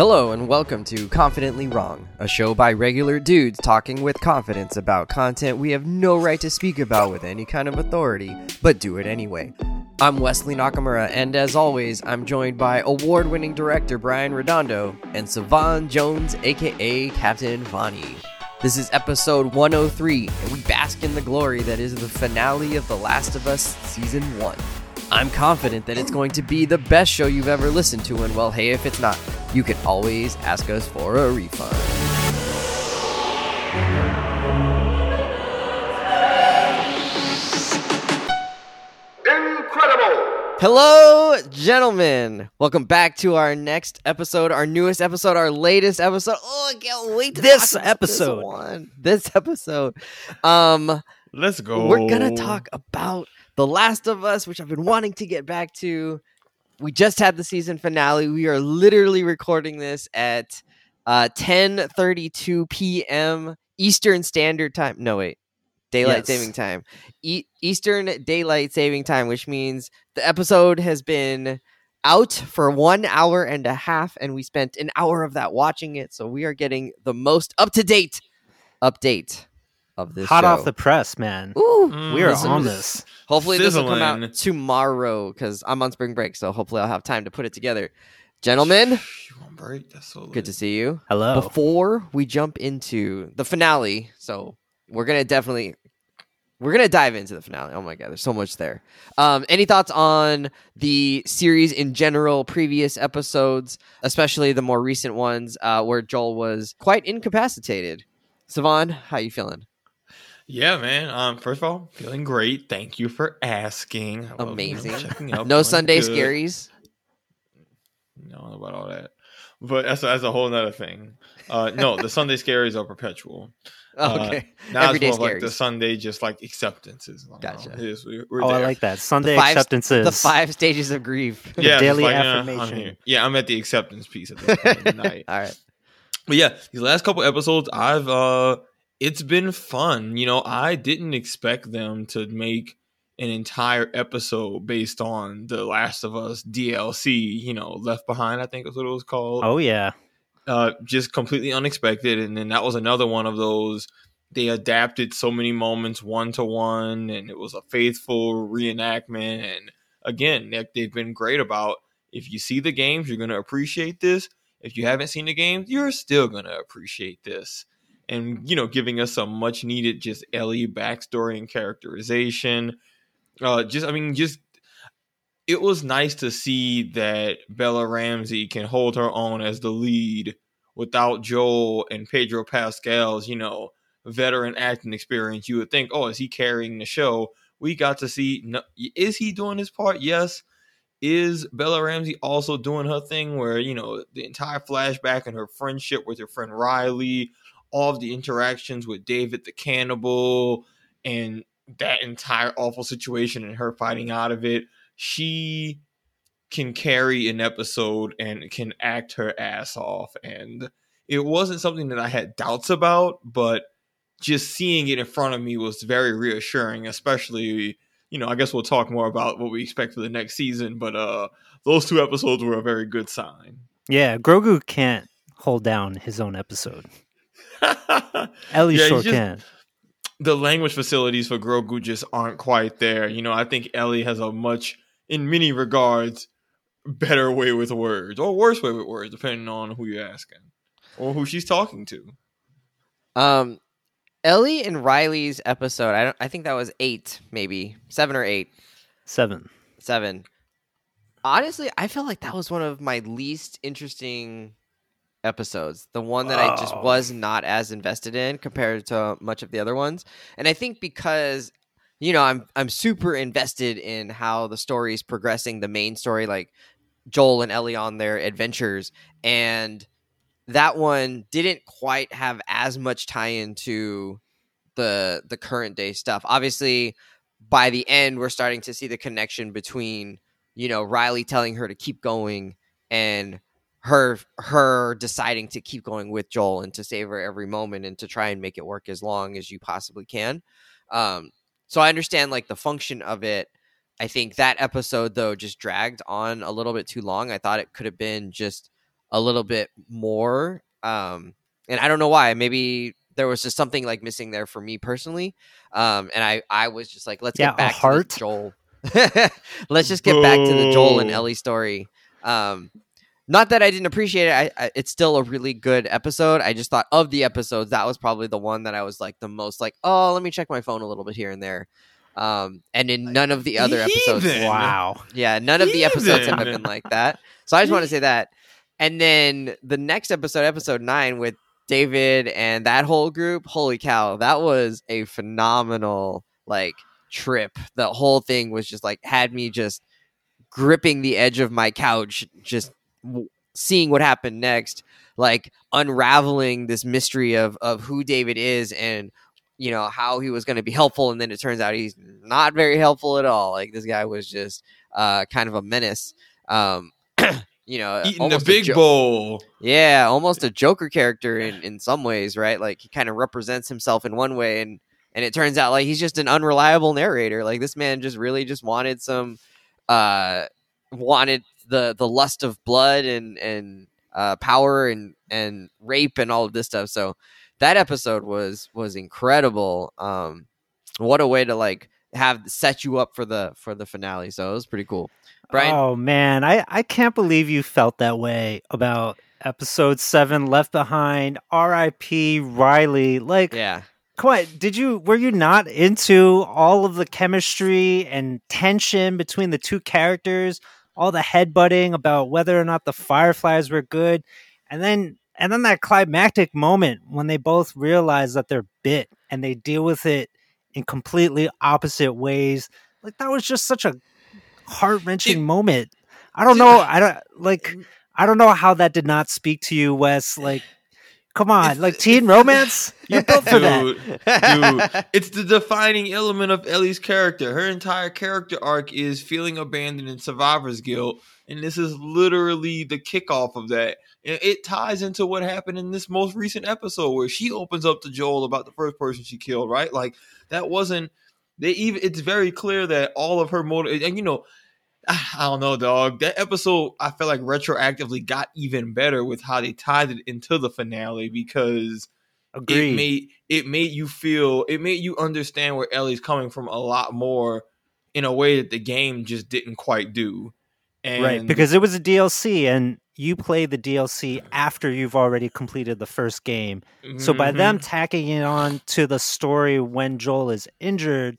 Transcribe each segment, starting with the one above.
Hello and welcome to Confidently Wrong, a show by regular dudes talking with confidence about content we have no right to speak about with any kind of authority, but do it anyway. I'm Wesley Nakamura, and as always, I'm joined by award winning director Brian Redondo and Savan Jones, aka Captain Vani. This is episode 103, and we bask in the glory that is the finale of The Last of Us Season 1. I'm confident that it's going to be the best show you've ever listened to, and well, hey, if it's not, you can always ask us for a refund. Incredible! Hello, gentlemen. Welcome back to our next episode, our newest episode, our latest episode. Oh, I can't wait to This talk about episode. This, one. this episode. Um, Let's go. we're gonna talk about The Last of Us, which I've been wanting to get back to. We just had the season finale. We are literally recording this at uh 10:32 p.m. Eastern Standard Time. No, wait. Daylight Yes. saving time. E- Eastern Daylight Saving Time, which means the episode has been out for one hour and a half, and we spent an hour of that watching it. So we are getting the most up to date update of this hot show. off the press, man. Ooh, Mm, we are listen on to this. Hopefully this will come out tomorrow because I'm on spring break, so hopefully I'll have time to put it together. Gentlemen, break? That's so good to see you. Hello. Before we jump into the finale, so we're gonna definitely we're gonna dive into the finale. Oh my god, there's so much there. Um, any thoughts on the series in general, previous episodes, especially the more recent ones, uh, where Joel was quite incapacitated? Savan, how you feeling? Yeah, man. Um, first of all, feeling great. Thank you for asking. I love, you know, Amazing. checking No Sunday good. scaries. No, I don't know about all that. But that's, that's a whole nother thing. Uh, no, the Sunday scaries are perpetual. Uh, okay, Now everyday it's more like the. Sunday just like acceptances. I Gotcha. know. It is, we- we're oh, I like that. Sunday five- acceptances. the five stages of grief. yeah, it's daily like, yeah, affirmation. I'm. Yeah, I'm at the acceptance piece at this point of the night. All right. But yeah, these last couple episodes, I've uh it's been fun. You know, I didn't expect them to make an entire episode based on the Last of Us DLC, you know, Left Behind, I think is what it was called. Oh yeah. Uh just completely unexpected. And then that was another one of those they adapted so many moments one to one and it was a faithful reenactment and again they've been great about if you see the games you're going to appreciate this if you haven't seen the games you're still going to appreciate this and you know giving us some much needed just ellie backstory and characterization uh just i mean just it was nice to see that bella ramsey can hold her own as the lead without joel and pedro pascal's you know veteran acting experience, you would think, oh, is he carrying the show? We got to see, no, is he doing his part? Yes. Is Bella Ramsey also doing her thing where, you know, the entire flashback and her friendship with her friend Riley, all of the interactions with David the cannibal, and that entire awful situation and her fighting out of it, she can carry an episode and can act her ass off. And it wasn't something that I had doubts about, but just seeing it in front of me was very reassuring, especially, you know, I guess we'll talk more about what we expect for the next season, but uh those two episodes were a very good sign. Yeah. Grogu can't hold down his own episode. Ellie Yeah, sure he's just- can. the language facilities for Grogu just aren't quite there. You know, I think Ellie has a much, in many regards, better way with words, or worse way with words, depending on who you're asking or who she's talking to. Um, Ellie and Riley's episode. I don't. I think that was eight, maybe seven or eight, Seven. seven. Honestly, I felt like that was one of my least interesting episodes. The one that I just Oh. was not as invested in compared to much of the other ones. And I think because you know I'm I'm super invested in how the story is progressing, the main story, like Joel and Ellie on their adventures, and that one didn't quite have as much tie into the the current day stuff. Obviously, by the end, we're starting to see the connection between you know Riley telling her to keep going and her her deciding to keep going with Joel and to savor every moment and to try and make it work as long as you possibly can. Um, so I understand like the function of it. I think that episode though just dragged on a little bit too long. I thought it could have been just a little bit more. Um, and I don't know why. Maybe there was just something like missing there for me personally. Um, and I I was just like, let's Yeah, get back heart. to Joel. let's just get back to the Joel and Boo. Ellie story. Um, not that I didn't appreciate it. I, I, it's still a really good episode. I just thought of the episodes, that was probably the one that I was like the most like, oh, let me check my phone a little bit here and there. Um, and in none of the other episodes, Heathen. Wow. yeah, none of the episodes have been like that. So I just want to say that. And then the next episode, episode nine, with David and that whole group, holy cow, that was a phenomenal like trip. The whole thing was just like had me just gripping the edge of my couch, just w- seeing what happened next, like unraveling this mystery of of who David is and you know how he was going to be helpful and then it turns out he's not very helpful at all. Like this guy was just uh kind of a menace. Um you know Eating the big jo- bowl. yeah almost a joker character in in some ways right? Like he kind of represents himself in one way and and it turns out like he's just an unreliable narrator. Like this man just really just wanted some uh wanted the the lust of blood and and uh power and and rape and all of this stuff. So that episode was was incredible. Um what a way to like have set you up for the for the finale. So it was pretty cool. Brian? Oh man, I I can't believe you felt that way about episode seven, Left Behind, R.I.P. Riley. Like, yeah. come on, did you were you not into all of the chemistry and tension between the two characters? All the headbutting about whether or not the Fireflies were good, and then and then that climactic moment when they both realize that they're bit and they deal with it in completely opposite ways. Like that was just such a heart wrenching moment. I don't know. I don't like. I don't know how that did not speak to you, Wes. Like, come on, It's- like teen romance. You're built for that. Dude, dude, it's the defining element of Ellie's character. Her entire character arc is feeling abandoned and survivor's guilt, and this is literally the kickoff of that. And it ties into what happened in this most recent episode where she opens up to Joel about the first person she killed. Right, like that wasn't. They even. It's very clear that all of her motive, and you know. I don't know, dog. That episode, I felt like retroactively got even better with how they tied it into the finale because Agreed. it made it made you feel it made you understand where Ellie's coming from a lot more in a way that the game just didn't quite do. And right, because it was a DLC, and you play the DLC after you've already completed the first game. So by them Mhm. tacking it on to the story when Joel is injured,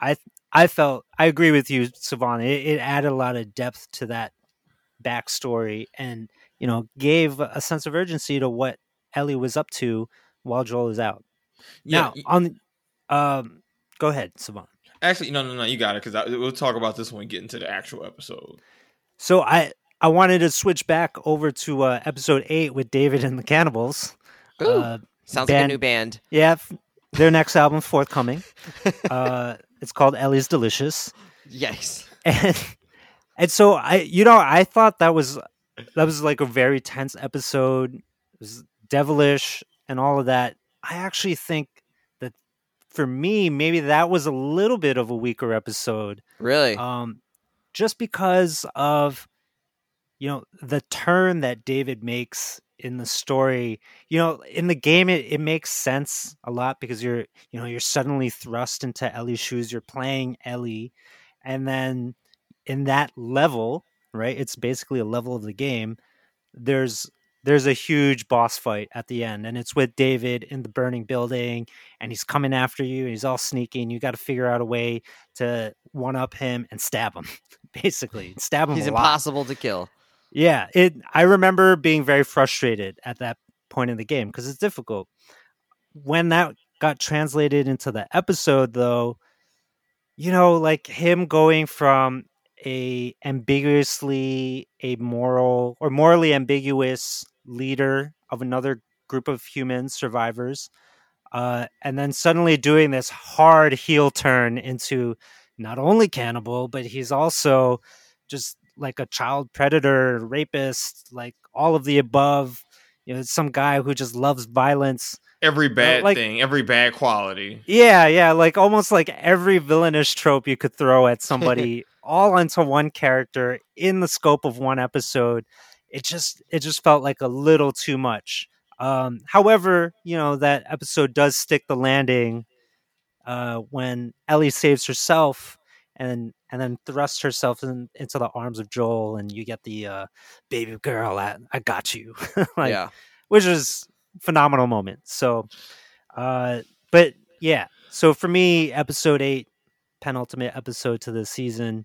I I felt I agree with you, Savannah. It, it added a lot of depth to that backstory, and you know gave a sense of urgency to what Ellie was up to while Joel is out. yeah, now on, um, go ahead, Savannah. actually, no, no, no, you got it because we'll talk about this when we get into the actual episode. So I I wanted to switch back over to uh, episode eight with David and the Cannibals. Ooh. Uh, sounds like a new band yeah, f- their next album forthcoming. Uh, it's called Ellie's Delicious, yes and and so I you know I thought that was that was like a very tense episode. It was devilish and all of that. I actually think that for me maybe that was a little bit of a weaker episode. really um, just because of you know the turn that David makes in the story. You know, in the game, it, it makes sense a lot because you're you know you're suddenly thrust into Ellie's shoes. You're playing Ellie, and then in that level, right? It's basically a level of the game. There's there's a huge boss fight at the end, and it's with David in the burning building, and he's coming after you, and he's all sneaky, and you got to figure out a way to one up him and stab him, basically stab him. he's a lot. impossible to kill Yeah, it. I remember being very frustrated at that point in the game because it's difficult. When that got translated into the episode, though, you know, like him going from a ambiguously amoral or morally ambiguous leader of another group of human survivors, uh, and then suddenly doing this hard heel turn into not only cannibal, but he's also just like a child predator, rapist, like all of the above. You know, some guy who just loves violence. Every bad like- thing, every bad quality. Yeah, yeah, like almost like every villainous trope you could throw at somebody, all onto one character in the scope of one episode. it just it just felt like a little too much. Um, however, you know that episode does stick the landing uh, when Ellie saves herself and and then thrusts herself in, into the arms of Joel, and you get the uh, baby girl at I got you, like, yeah. which is phenomenal moment. So, uh, but yeah, so for me, episode eight, penultimate episode to the season,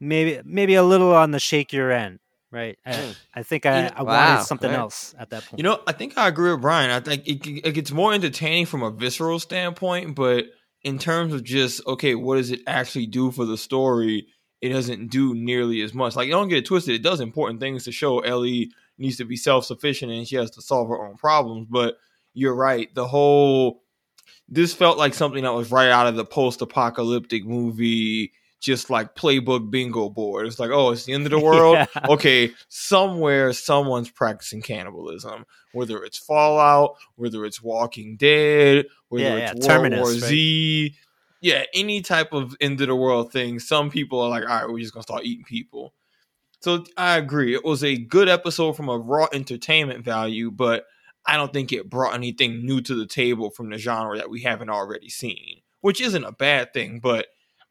maybe maybe a little on the shakier end. Right, I, Mm. I think I, I Wow, wanted something right. else at that point. You know, I think I agree with Brian. I think it, it gets more entertaining from a visceral standpoint, but in terms of just okay, what does it actually do for the story? It doesn't do nearly as much. Like, don't get it twisted. It does important things to show Ellie needs to be self sufficient and she has to solve her own problems. But you're right. The whole this felt like something that was right out of the post apocalyptic movie, just like playbook bingo board. It's like, oh, it's the end of the world Yeah. okay, somewhere someone's practicing cannibalism, whether it's Fallout, whether it's Walking Dead, whether Yeah, it's yeah, World Terminus, War right? Z. Yeah, any type of end of the world thing. Some people are like, all right, we're just gonna start eating people. So I agree. It was a good episode from a raw entertainment value, but I don't think it brought anything new to the table from the genre that we haven't already seen, which isn't a bad thing, but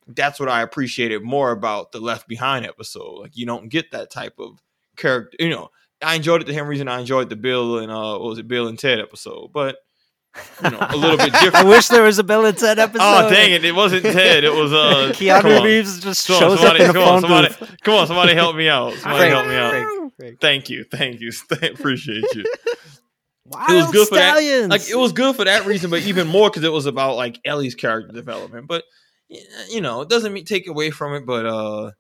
that's what I appreciated more about the Left Behind episode. Like you don't get that type of character. You know, I enjoyed it the same reason I enjoyed the Bill and uh, what was it, Bill and Ted episode, but you know, a little bit different. I wish there was a Bill and Ted episode. oh dang it! It wasn't Ted. It was uh. Keanu. Reeves just Come on, shows somebody, up in a come on, phone somebody, booth. come on, somebody help me out. Somebody help me out. Thank you, thank you, appreciate you. Wild it was good for that. Like it was good for that reason, but even more because it was about like Ellie's character development. But you know, it doesn't mean take away from it. But uh,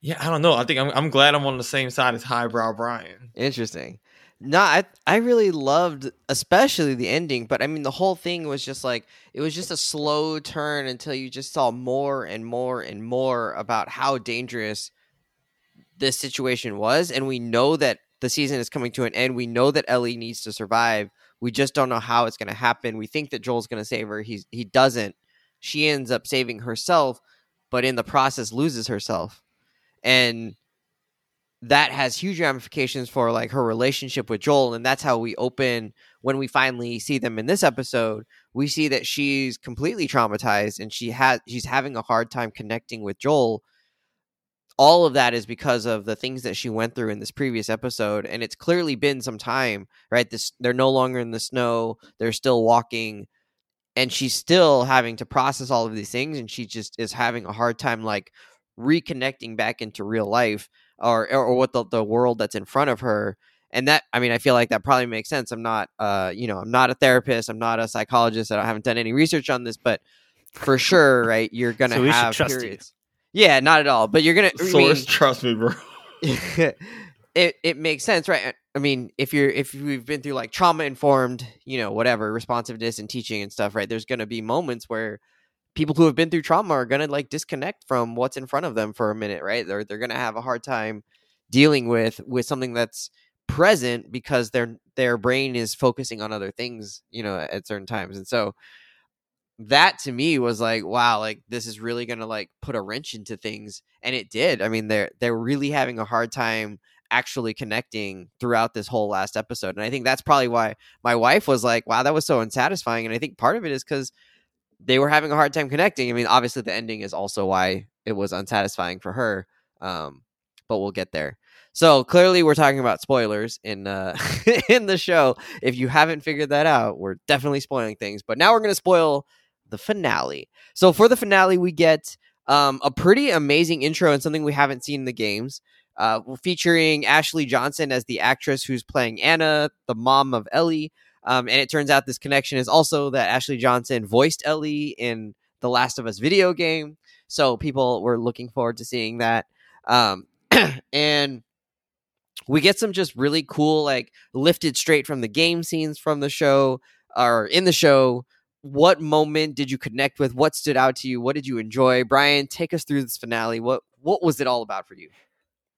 yeah, I don't know. I think I'm I'm glad I'm on the same side as Highbrow Brian. Interesting. No, I I really loved especially the ending, but I mean the whole thing was just like it was just a slow turn until you just saw more and more and more about how dangerous this situation was and we know that the season is coming to an end. We know that Ellie needs to survive. We just don't know how it's going to happen. We think that Joel's going to save her. He's he doesn't. She ends up saving herself, but in the process loses herself. And that has huge ramifications for like her relationship with Joel and that's how we open when we finally see them in this episode we see that she's completely traumatized and she has she's having a hard time connecting with Joel all of that is because of the things that she went through in this previous episode and it's clearly been some time right this they're no longer in the snow they're still walking and she's still having to process all of these things and she just is having a hard time like reconnecting back into real life or or what the, the world that's in front of her and that i mean i feel like that probably makes sense i'm not uh you know i'm not a therapist i'm not a psychologist i haven't done any research on this but for sure right you're gonna So have trust you. periods yeah not at all but you're gonna I mean, Source, trust me, bro. it it makes sense, right? I mean, if you're if we've been through like trauma informed, you know, whatever responsiveness and teaching and stuff, right? There's going to be moments where people who have been through trauma are going to like disconnect from what's in front of them for a minute, right? They're they're going to have a hard time dealing with with something that's present because their their brain is focusing on other things, you know, at certain times. And so that to me was like wow like this is really gonna like put a wrench into things and it did i mean they're they're really having a hard time actually connecting throughout this whole last episode and i think that's probably why my wife was like wow that was so unsatisfying and i think part of it is because they were having a hard time connecting i mean obviously the ending is also why it was unsatisfying for her um but we'll get there so clearly we're talking about spoilers in uh in the show if you haven't figured that out we're definitely spoiling things but now we're going to spoil the finale. So for the finale, we get um, a pretty amazing intro and something we haven't seen in the games. Uh, featuring Ashley Johnson as the actress who's playing Anna, the mom of Ellie. Um, and it turns out this connection is also that Ashley Johnson voiced Ellie in the Last of Us video game. So people were looking forward to seeing that. Um, and we get some just really cool, like lifted straight from the game scenes from the show or in the show what moment did you connect with? What stood out to you? What did you enjoy? Brian, take us through this finale. What what was it all about for you?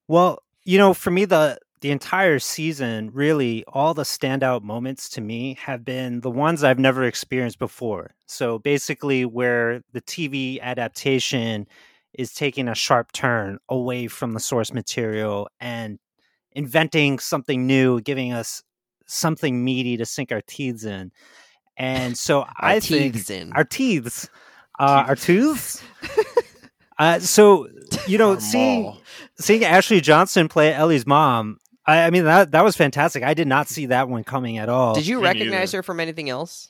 Well, you know, for me, the the entire season, really, all the standout moments to me have been the ones I've never experienced before. So basically, where the TV adaptation is taking a sharp turn away from the source material and inventing something new, giving us something meaty to sink our teeth in. And so Our I think teeths in. our teeth, uh, our tooths. uh, so you know, seeing seeing Ashley Johnson play Ellie's mom, I, I mean that that was fantastic. I did not see that one coming at all. Did you Me recognize neither. her from anything else?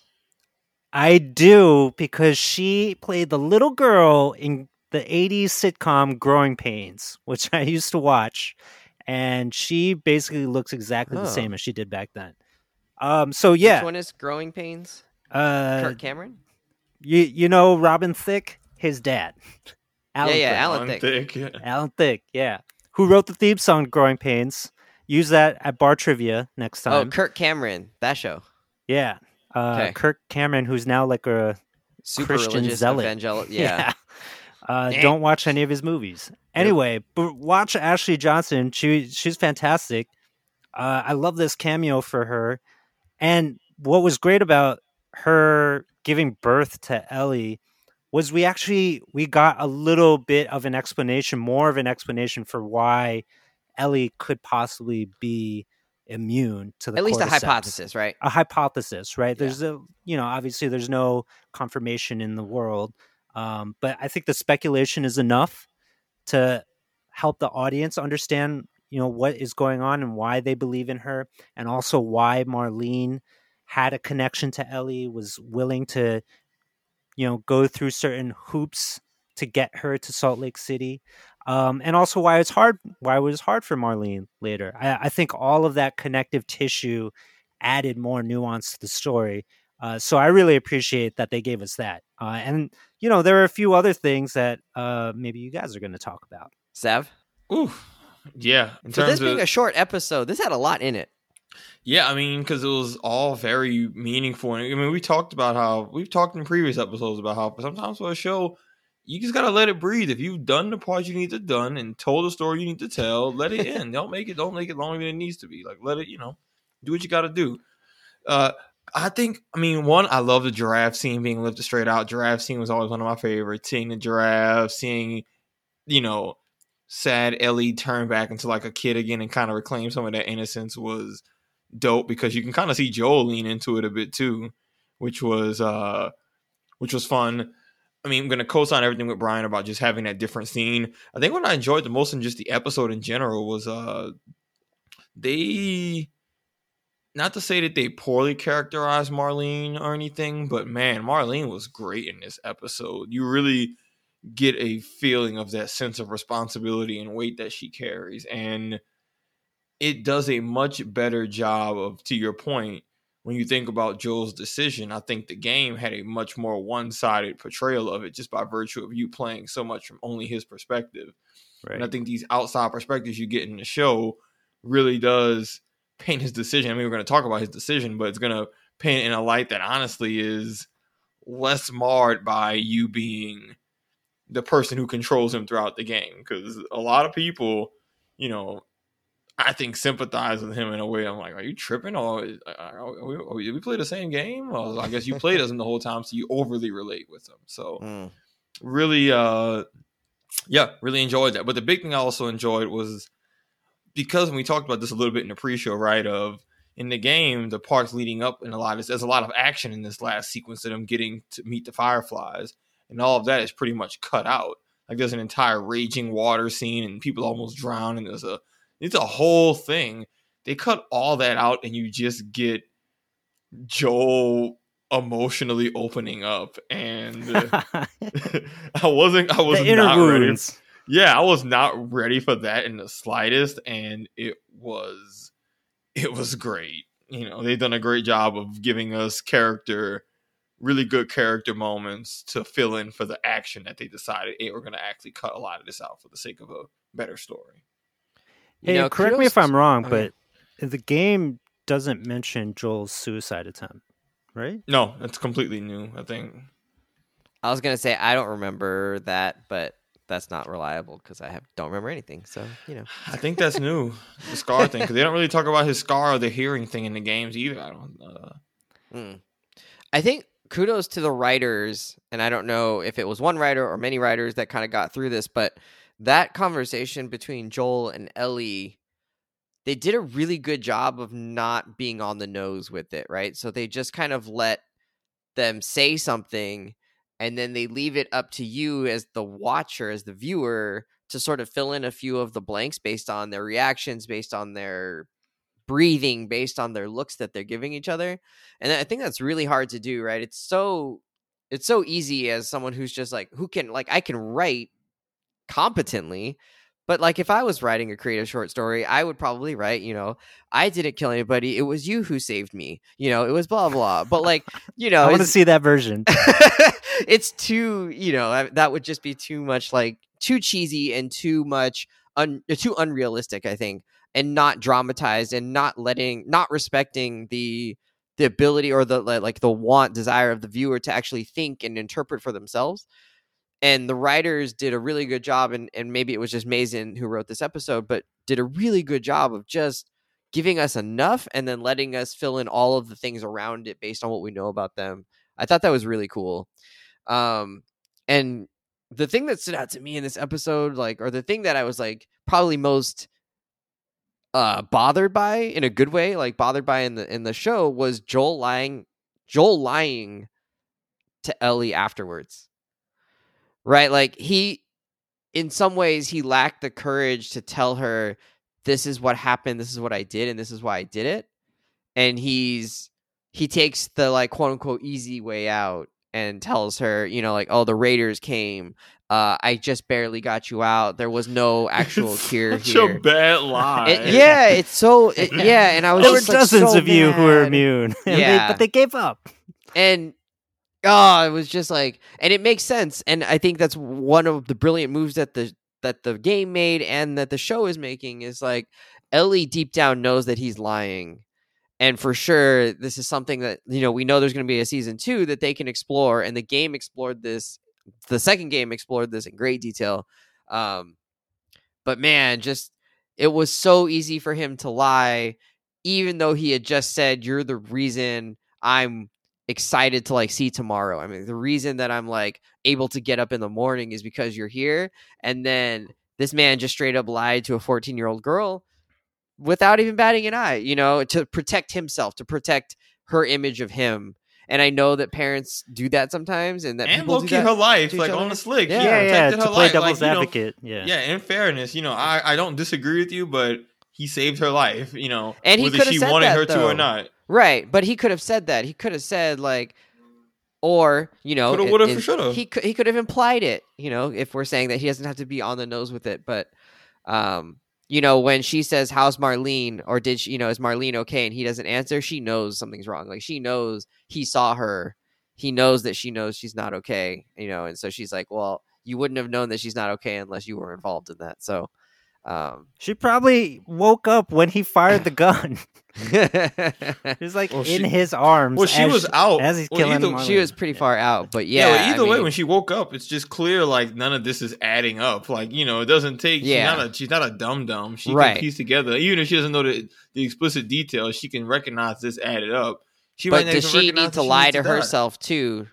I do because she played the little girl in the 80s sitcom Growing Pains, which I used to watch. And she basically looks exactly the Oh. same as she did back then. Um, so yeah, Which one is Growing Pains? uh, Kirk Cameron? you you know Robin Thicke, his dad, Alan yeah, Thicke. Alan Alan Thicke. Thicke. Alan Thicke, yeah, who wrote the theme song "Growing Pains." Use that at bar trivia next time. Oh, time. Kirk Cameron. That show. yeah, uh, Okay. Kirk Cameron, who's now like a Super Christian zealot. evangelical. Yeah. Uh, Eh. don't watch any of his movies. Anyway, but watch Ashley Johnson. She she's fantastic. Uh, I love this cameo for her. And what was great about her giving birth to Ellie was we actually we got a little bit of an explanation, more of an explanation for why Ellie could possibly be immune to the At least a hypothesis, right? a hypothesis, right? Yeah. There's a you know obviously there's no confirmation in the world, um, but I think the speculation is enough to help the audience understand you know what is going on and why they believe in her, and also why Marlene had a connection to Ellie, was willing to you know go through certain hoops to get her to Salt Lake City. Um, and also why it's hard, why it was hard for Marlene later. I, I think all of that connective tissue added more nuance to the story. Uh, so I really appreciate that they gave us that. Uh, and you know, there are a few other things that uh, maybe you guys are going to talk about. Sav? Ooh, yeah. In For terms this being a short episode, this had a lot in it. Yeah, I mean, because it was all very meaningful. I mean, we talked about how we've talked in previous episodes about how sometimes for a show, you just gotta let it breathe. If you've done the part you need to done and told the story you need to tell, let it in. don't make it. Don't make it longer than it needs to be. Like let it. You know, do what you got to do. Uh, I think. I mean, one, I love the giraffe scene being lifted straight out. Giraffe scene was always one of my favorites. Seeing the giraffe, seeing, you know, sad Ellie turn back into like a kid again and kind of reclaim some of that innocence was dope because you can kind of see Joel lean into it a bit too, which was uh which was fun. I mean, I'm gonna co-sign everything with Brian about just having that different scene. I think what I enjoyed the most in just the episode in general was uh they not to say that they poorly characterized Marlene or anything, but man, Marlene was great in this episode. You really get a feeling of that sense of responsibility and weight that she carries. And it does a much better job of, to your point, when you think about Joel's decision, I think the game had a much more one sided portrayal of it just by virtue of you playing so much from only his perspective. And I think these outside perspectives you get in the show really does paint his decision. I mean, we're going to talk about his decision, but it's going to paint in a light that honestly is less marred by you being the person who controls him throughout the game. Because a lot of people, you know, I think sympathize with him in a way. I'm like, are you tripping? Or uh, are we, are we, did we play the same game? Or I guess you played as him the whole time, so you overly relate with him. So Mm. really uh yeah really enjoyed that but the big thing i also enjoyed was because when we talked about this a little bit in the pre-show right of in the game the parts leading up and a lot of there's a lot of action in this last sequence that I'm getting to meet the fireflies and all of that is pretty much cut out like there's an entire raging water scene and people almost drown and there's a it's a whole thing they cut all that out and you just get joel emotionally opening up and I wasn't. I was the not ready. Yeah, I was not ready for that in the slightest, and it was, it was great. You know, they've done a great job of giving us character, really good character moments to fill in for the action that they decided, hey, we're going to actually cut a lot of this out for the sake of a better story. You Hey, know, correct me if I'm wrong, okay. but the game doesn't mention Joel's suicide attempt, right? No, it's completely new. I think. I was gonna say I don't remember that, but that's not reliable because I have don't remember anything. So you know, I think that's new, the scar thing, because they don't really talk about his scar or the hearing thing in the games either. I don't. Uh, Mm. I think kudos to the writers, and I don't know if it was one writer or many writers that kind of got through this, but that conversation between Joel and Ellie, they did a really good job of not being on the nose with it, right? So they just kind of let them say something and then they leave it up to you as the watcher, as the viewer, to sort of fill in a few of the blanks based on their reactions, based on their breathing, based on their looks that they're giving each other. And I think that's really hard to do, right? It's so it's so easy as someone who's just like who can like I can write competently but like if I was writing a creative short story, I would probably write, you know, I didn't kill anybody. It was you who saved me. You know, it was blah blah. But like, you know, I want to see that version. it's too, you know, that would just be too much like too cheesy and too much un, too unrealistic, I think, and not dramatized and not letting not respecting the the ability or the like the want desire of the viewer to actually think and interpret for themselves and the writers did a really good job and, and maybe it was just Mazin who wrote this episode but did a really good job of just giving us enough and then letting us fill in all of the things around it based on what we know about them. I thought that was really cool. Um and the thing that stood out to me in this episode like or the thing that i was like probably most uh bothered by in a good way like bothered by in the in the show was joel lying joel lying to ellie afterwards right? Like he, in some ways, he lacked the courage to tell her, "This is what happened. This is what I did, and this is why I did it." And he's he takes the like quote unquote easy way out and tells her, you know, like, "Oh, the Raiders came. Uh, I just barely got you out. There was no actual cure Such here." a bad lie. It- yeah, it's so it- yeah, and I was there were like, dozens so of you who were immune. and they- Yeah. but they gave up. and oh it was just like and it makes sense and i think that's one of the brilliant moves that the that the game made and that the show is making is like ellie deep down knows that he's lying and for sure this is something that you know we know there's going to be a season two that they can explore and the game explored this the second game explored this in great detail um but man just it was so easy for him to lie even though he had just said you're the reason i'm excited to like see tomorrow. I mean, the reason that I'm like able to get up in the morning is because you're here. And then this man just straight up lied to a 14 year old girl without even batting an eye, you know, to protect himself, to protect her image of him. And I know that parents do that sometimes, and that and people low do that. her life, like other. on the slick. Yeah, she Yeah, yeah, protected to her play life. devil's like, you know, advocate. yeah. yeah, in fairness, you know, I, I don't disagree with you, but he saved her life, you know, And he whether coulda she said wanted that, her to or not. Right, but he could have said that. He could have said like, or you know, Coulda, woulda, shoulda. He could he could have implied it. You know, if we're saying that he doesn't have to be on the nose with it, but um, you know, when she says, "How's Marlene?" or "Did she?" You know, is Marlene okay? And he doesn't answer. She knows something's wrong. Like she knows he saw her. He knows that she knows she's not okay. You know, and so she's like, "Well, you wouldn't have known that she's not okay unless you were involved in that." So. Um, She probably woke up when he fired the gun. It was like Well, in she- his arms. Well, she as was sh- out. as he's Well, killing either- she was pretty far out, but Yeah, yeah. well, either I way, mean- when she woke up, it's just clear like none of this is adding up. Like you know, it doesn't take. Yeah. She's not a she's not a dum dum. She Right. can piece together, even if she doesn't know the the explicit details. She can recognize this added up. She but might does she need to lie needs to die. herself too,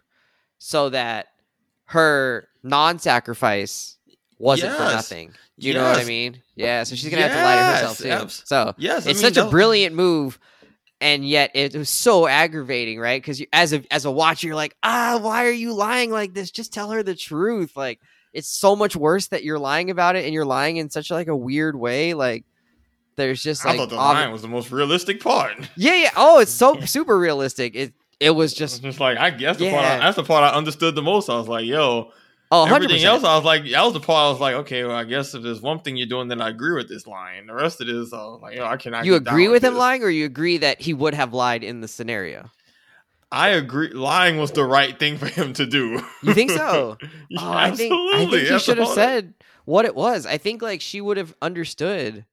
so that her non-sacrifice wasn't for nothing? Do you know what I mean? Yeah. So she's gonna have to lie to herself Yes, too. abs- So Yes, I it's mean, such a brilliant move, and yet it was so aggravating, right? Because as a as a watcher, you're like, ah, why are you lying like this? Just tell her the truth. Like it's so much worse that you're lying about it, and you're lying in such like a weird way. Like there's just I like thought the obvi- line was the most realistic part. yeah, yeah. Oh, it's so super realistic. It it was just just like I guess the part I, that's the part I understood the most. I was like, yo, oh, 100 everything else I was like, that was the part I was like, okay, well, I guess if there's one thing you're doing, then I agree with this line. The rest of this, I uh, was like, yo, I cannot. You agree with him this. lying, or you agree that he would have lied in the scenario? I agree. Lying was the right thing for him to do. You think so? Yeah, Oh, I think I think he That's should have said what it was. I think like she would have understood.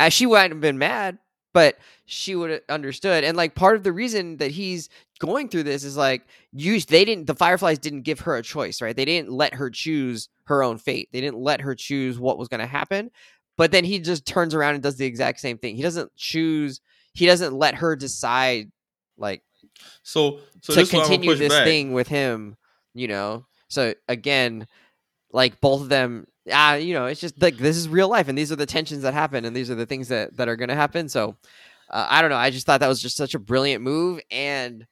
As she wouldn't have been mad, but she would have understood. And like part of the reason that he's going through this is like you they didn't the Fireflies didn't give her a choice, right? They didn't let her choose her own fate. They didn't let her choose what was going to happen. But then he just turns around and does the exact same thing. He doesn't choose. He doesn't let her decide like So, so to this is why I'm gonna continue this back. thing with him, you know. So again, like both of them ah you know, it's just like this is real life, and these are the tensions that happen, and these are the things that that are going to happen. So, uh, I don't know. I just thought that was just such a brilliant move, and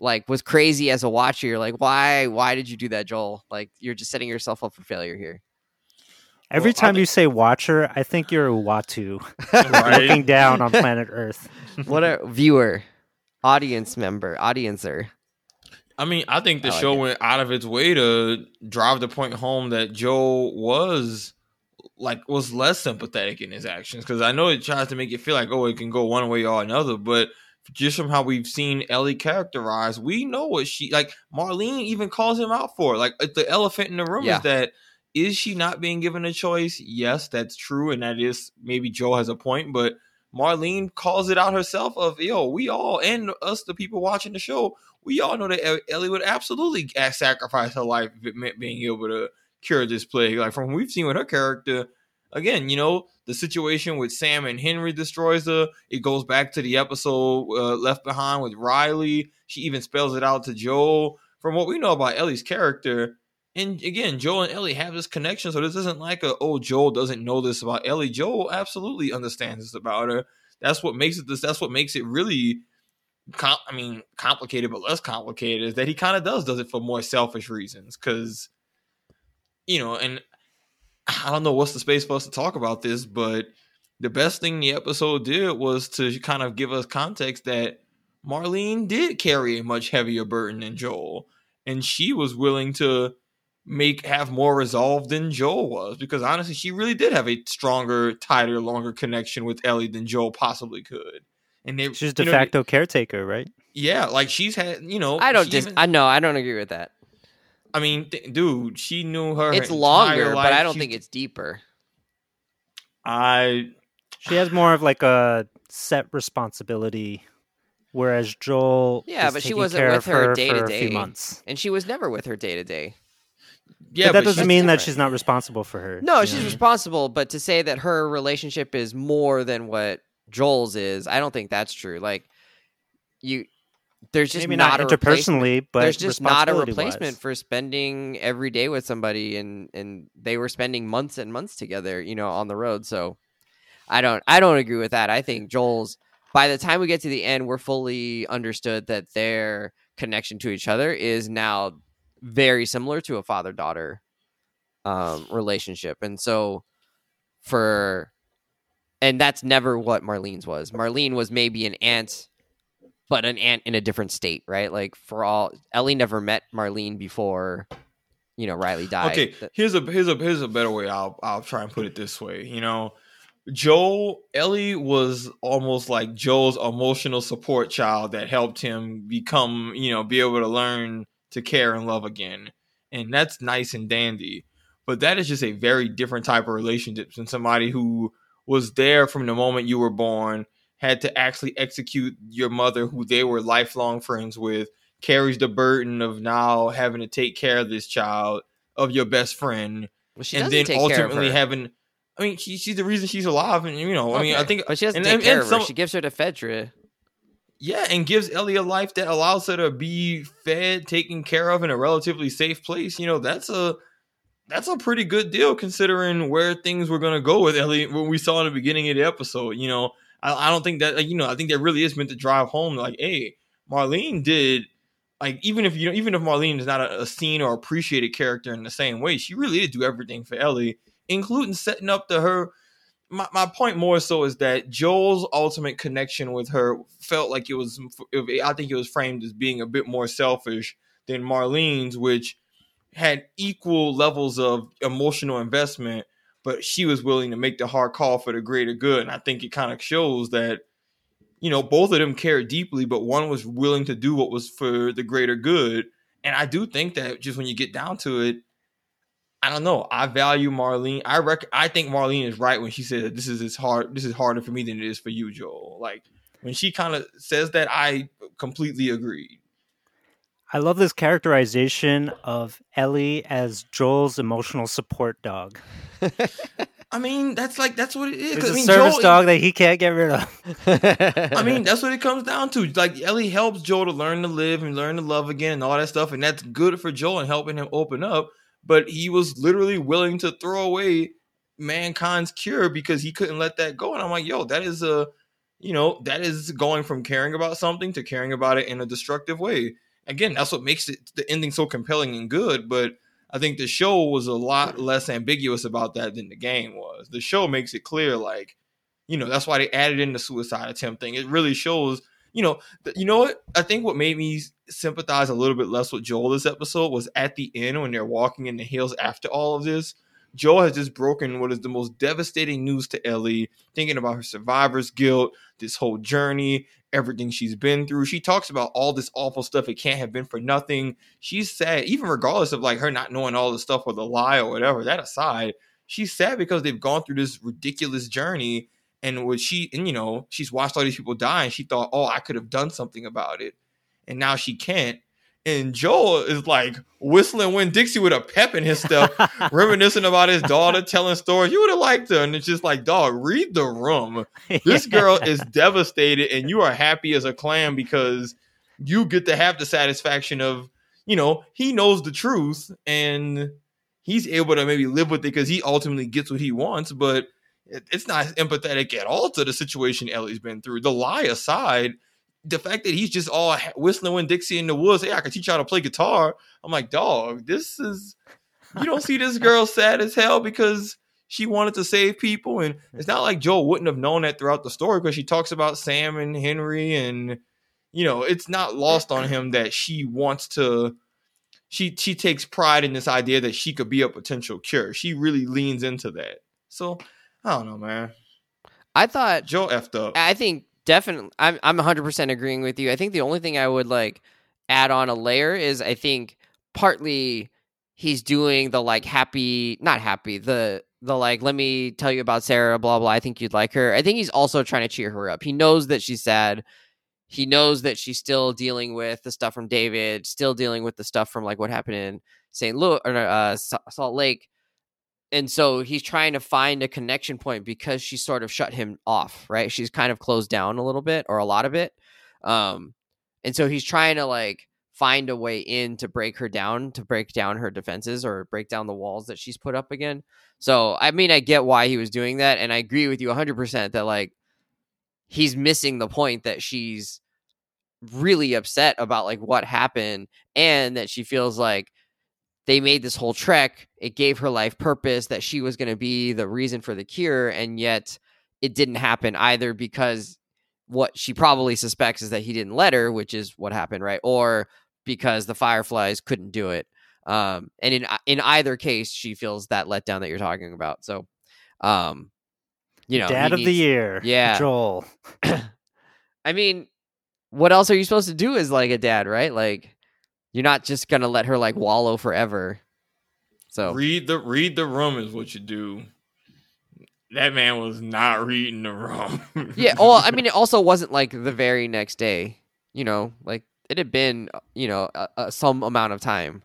like was crazy as a watcher. You're like, why? Why did you do that, Joel? Like, you're just setting yourself up for failure here. Every Well, I time think- you say watcher, I think you're a Uatu Right? looking down on planet Earth. what a viewer, audience member, audiencer. I mean, I think the I like show it. went out of its way to drive the point home that Joel was like was less sympathetic in his actions because I know it tries to make it feel like oh it can go one way or another, but just from how we've seen Ellie characterized, we know what she like. Marlene even calls him out for it. like uh, the elephant in the room Yeah. is that is she not being given a choice? Yes, that's true, and that is maybe Joe has a point, but Marlene calls it out herself of yo, we all and us the people watching the show, we all know that Ellie would absolutely sacrifice her life if it meant being able to cure this plague. Like from what we've seen with her character, again, you know, the situation with Sam and Henry destroys her. It goes back to the episode uh, Left Behind with Riley. She even spells it out to Joel. From what we know about Ellie's character, and again, Joel and Ellie have this connection, so this isn't like a oh Joel doesn't know this about Ellie. Joel absolutely understands this about her. That's what makes it this. That's what makes it really. Com- I mean, complicated, but less complicated is that he kind of does does it for more selfish reasons because, you know, and I don't know what's the space for us to talk about this, but the best thing the episode did was to kind of give us context that Marlene did carry a much heavier burden than Joel, and she was willing to make have more resolve than Joel was because honestly, she really did have a stronger, tighter, longer connection with Ellie than Joel possibly could. And they, She's you de know, facto caretaker, right? yeah, like she's had, you know, I don't she just. even- I know. I don't agree with that. I mean, th- dude, she knew her. It's entire longer, but. I don't She- think it's deeper. I She has more of like a set responsibility, whereas Joel, Yeah, is but she wasn't care with her her day for to a few day. months. And she was never with her day to day. yeah, but that but doesn't she's mean that she's not responsible for her. No, she's know? responsible, but to say that her relationship is more than what Joel's is, I don't think that's true. Like you there's just maybe not, not, a replacement. interpersonally, but there's just not a replacement for spending every day with somebody and and they were spending months and months together, you know, on the road. So I don't I don't agree with that. I think Joel's by the time we get to the end, we're fully understood that their connection to each other is now very similar to a father daughter um, relationship. And so for and that's never what Marlene's was. Marlene was maybe an aunt, but an aunt in a different state, right? Like for all Ellie never met Marlene before, you know, Riley died. Okay, here's a here's a here's a better way. I'll I'll try and put it this way. You know, Joel Ellie was almost like Joel's emotional support child that helped him become, you know, be able to learn to care and love again. And that's nice and dandy. But that is just a very different type of relationship than somebody who was there from the moment you were born, had to actually execute your mother, who they were lifelong friends with, carries the burden of now having to take care of this child of your best friend, well, she and then take care of ultimately having. I mean, she, she's the reason she's alive, and you know, I mean, I think, but she doesn't and- take and- care and of her. some- She gives her to Fedra. yeah, and gives Ellie a life that allows her to be fed, taken care of in a relatively safe place. You know, that's a that's a pretty good deal considering where things were going to go with Ellie. What we saw in the beginning of the episode. You know, I, I don't think that like, you know, I think that really is meant to drive home. Like, hey, Marlene did. Like even if you know, even if Marlene is not a, a seen or appreciated character in the same way, she really did do everything for Ellie, including setting up to her my, my point more so is that Joel's ultimate connection with her felt like it was I think it was framed as being a bit more selfish than Marlene's which had equal levels of emotional investment but she was willing to make the hard call for the greater good and I think it kind of shows that you know both of them cared deeply but one was willing to do what was for the greater good and I do think that just when you get down to it I don't know. I value Marlene. I rec- I think Marlene is right when she says this is as hard. This is harder for me than it is for you, Joel. Like when she kind of says that, I completely agree. I love this characterization of Ellie as Joel's emotional support dog. I mean, that's like that's what it is. It's a I mean, service Joel, dog that he can't get rid of. I mean, that's what it comes down to. Like Ellie helps Joel to learn to live and learn to love again and all that stuff, and that's good for Joel and helping him open up. but he was literally willing to throw away mankind's cure because he couldn't let that go. And I'm like, yo, that is a, you know, that is going from caring about something to caring about it in a destructive way. Again, that's what makes it the ending so compelling and good. But I think the show was a lot less ambiguous about that than the game was. The show makes it clear, like, you know, that's why they added in the suicide attempt thing. It really shows, you know, th- you know what? I think what made me sympathize a little bit less with Joel this episode was at the end when they're walking in the hills after all of this Joel has just broken what is the most devastating news to Ellie, thinking about her survivor's guilt, this whole journey, everything she's been through. She talks about all this awful stuff. It can't have been for nothing. She's sad, even regardless of like her not knowing all the stuff or the lie or whatever. That aside, she's sad because they've gone through this ridiculous journey. And what she, and you know, she's watched all these people die and she thought, oh, I could have done something about it. And now she can't and Joel is like whistling Winn-Dixie with a pep in his step, reminiscing about his daughter, telling stories. You would have liked her, and it's just like, dog, read the room. This girl is devastated, and you are happy as a clam because you get to have the satisfaction of, you know, he knows the truth and he's able to maybe live with it because he ultimately gets what he wants, but it's not empathetic at all to the situation Ellie's been through. The lie aside, the fact that he's just all whistling Winn-Dixie in the woods, hey, I can teach you how to play guitar. I'm like, dog, this is you don't see this girl sad as hell because she wanted to save people. And hmm. it's not like Joel wouldn't have known that throughout the story because she talks about Sam and Henry and you know, it's not lost on him that she wants to she she takes pride in this idea that she could be a potential cure. She really leans into that. So I don't know, man. I thought Joe effed up. I think definitely I'm I'm 100% agreeing with you. I think the only thing I would like add on a layer is I think partly he's doing the like happy not happy the the like let me tell you about Sarah blah blah I think you'd like her. I think he's also trying to cheer her up. He knows that she's sad. He knows that she's still dealing with the stuff from David, still dealing with the stuff from like what happened in St. Louis or uh, Salt Lake and so he's trying to find a connection point because she sort of shut him off right? She's kind of closed down a little bit or a lot of it um and so he's trying to like find a way in to break her down to break down her defenses or break down the walls that she's put up again. So i mean i get why he was doing that and i agree with you 100% that like he's missing the point that she's really upset about like what happened and that she feels like they made this whole trek. It gave her life purpose that she was going to be the reason for the cure. And yet it didn't happen either because what she probably suspects is that he didn't let her, which is what happened, right? Or because the Fireflies couldn't do it. Um, and in in either case, she feels that letdown that you're talking about. So, um, you know, dad of needs, the year, yeah, Joel. I mean, what else are you supposed to do as like a dad, right? Like, you're not just gonna let her like wallow forever. So read the read the room is what you do. That man was not reading the room. yeah. Well, I mean, it also wasn't like the very next day. You know, like it had been, you know, a, a, some amount of time.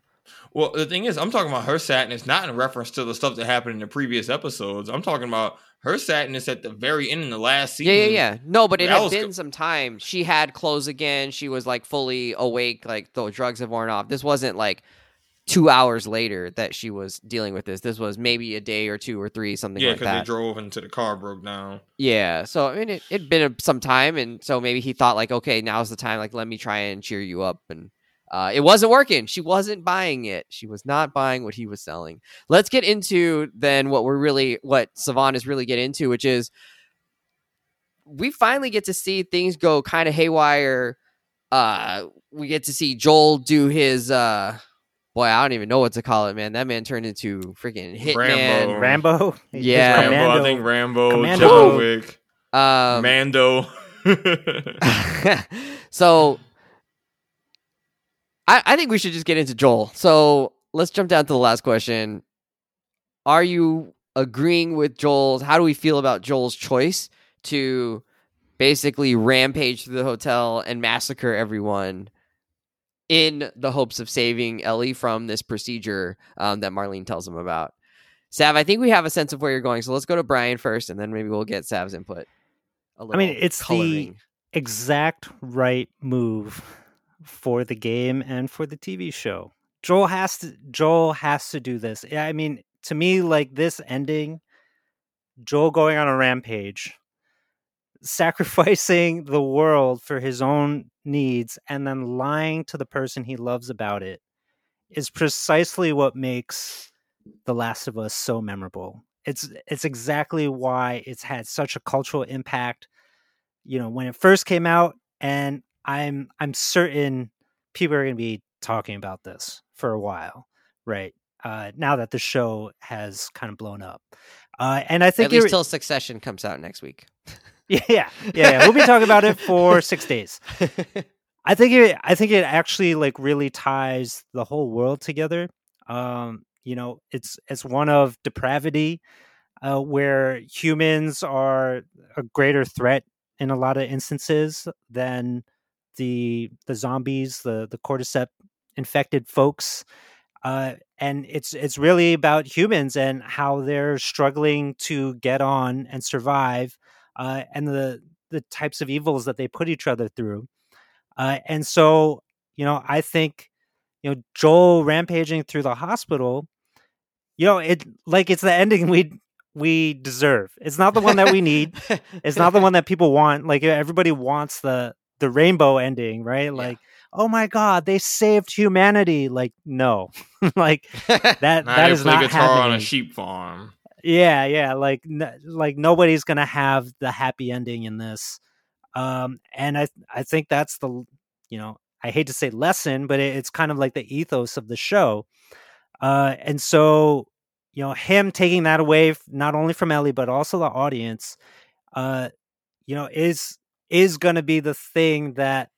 Well, the thing is, I'm talking about her sadness, not in reference to the stuff that happened in the previous episodes. I'm talking about her sadness at the very end in the last season. Yeah, yeah, yeah. No, but it had been co- some time. She had clothes again. She was like fully awake. Like the drugs have worn off. This wasn't like two hours later that she was dealing with this. This was maybe a day or two or three, something yeah, like that. Yeah, because they drove into the car broke down. Yeah. So I mean, it had been some time, and so maybe he thought like, okay, now's the time. Like, let me try and cheer you up and uh, it wasn't working. She wasn't buying it. She was not buying what he was selling. Let's get into then what we're really, what Savon is really get into, which is we finally get to see things go kind of haywire. Uh, we get to see Joel do his, uh, boy, I don't even know what to call it, man. That man turned into freaking hitman. Rambo. Rambo? Yeah. Rambo, I think Rambo, Commando. John Wick, um, Mando. so I, I think we should just get into Joel. So let's jump down to the last question. Are you agreeing with Joel's? How do we feel about Joel's choice to basically rampage through the hotel and massacre everyone in the hopes of saving Ellie from this procedure um, that Marlene tells him about? Sav, I think we have a sense of where you're going. So let's go to Brian first, and then maybe we'll get Sav's input. I mean, it's coloring. the exact right move for the game and for the TV show. Joel has to Joel has to do this. I mean, to me, like this ending, Joel going on a rampage, sacrificing the world for his own needs, and then lying to the person he loves about it is precisely what makes The Last of Us so memorable. It's it's exactly why it's had such a cultural impact. You know, when it first came out, and I'm I'm certain people are going to be talking about this for a while, right? Uh, now that the show has kind of blown up, uh, and I think At least till Succession comes out next week. yeah, yeah, yeah, we'll be talking about it for six days. I think it. I think it actually like really ties the whole world together. Um, you know, it's it's one of depravity, uh, where humans are a greater threat in a lot of instances than the the zombies, the the cordyceps infected folks. Uh, and it's it's really about humans and how they're struggling to get on and survive, uh, and the the types of evils that they put each other through. Uh, and so, you know, I think, you know, Joel rampaging through the hospital, you know, it like it's the ending we we deserve. It's not the one that we need. It's not the one that people want. Like everybody wants the the rainbow ending, right? Like, oh my god, they saved humanity. Like, no, like that that is play not guitar happening. on a sheep farm. Yeah, yeah, like n- like nobody's gonna have the happy ending in this, um, and I I think that's the you know I hate to say lesson, but it, it's kind of like the ethos of the show, uh, and so you know him taking that away f- not only from Ellie but also the audience, uh, you know is is gonna be the thing that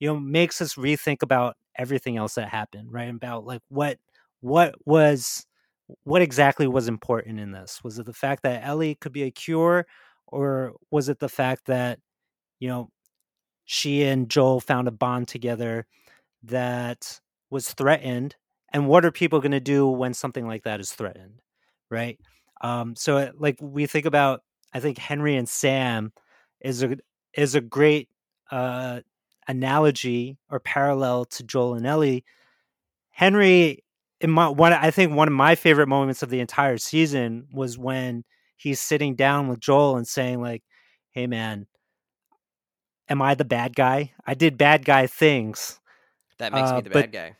you know makes us rethink about everything else that happened, right? About like what what was what exactly was important in this? Was it the fact that Ellie could be a cure, or was it the fact that you know she and Joel found a bond together that was threatened? And what are people going to do when something like that is threatened, right? Um, so, like we think about, I think Henry and Sam is a is a great uh, analogy or parallel to Joel and Ellie. Henry in my one I think one of my favorite moments of the entire season was when he's sitting down with Joel and saying like, "Hey man, am I the bad guy? I did bad guy things. that makes Uh, me the bad guy.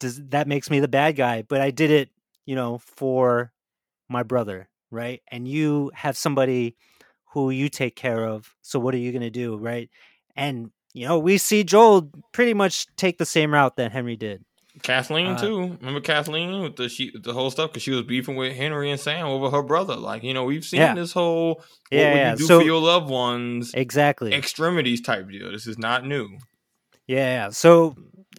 Does that makes me the bad guy, but I did it, you know, for my brother, right? And you have somebody who you take care of. So what are you going to do, right? And you know, we see Joel pretty much take the same route that Henry did. Kathleen Uh, too. Remember Kathleen with the she, the whole stuff because she was beefing with Henry and Sam over her brother. Like you know, we've seen Yeah. this whole what Yeah, would yeah. you do So- for your loved ones Exactly. extremities type deal. This is not new. Yeah, yeah. So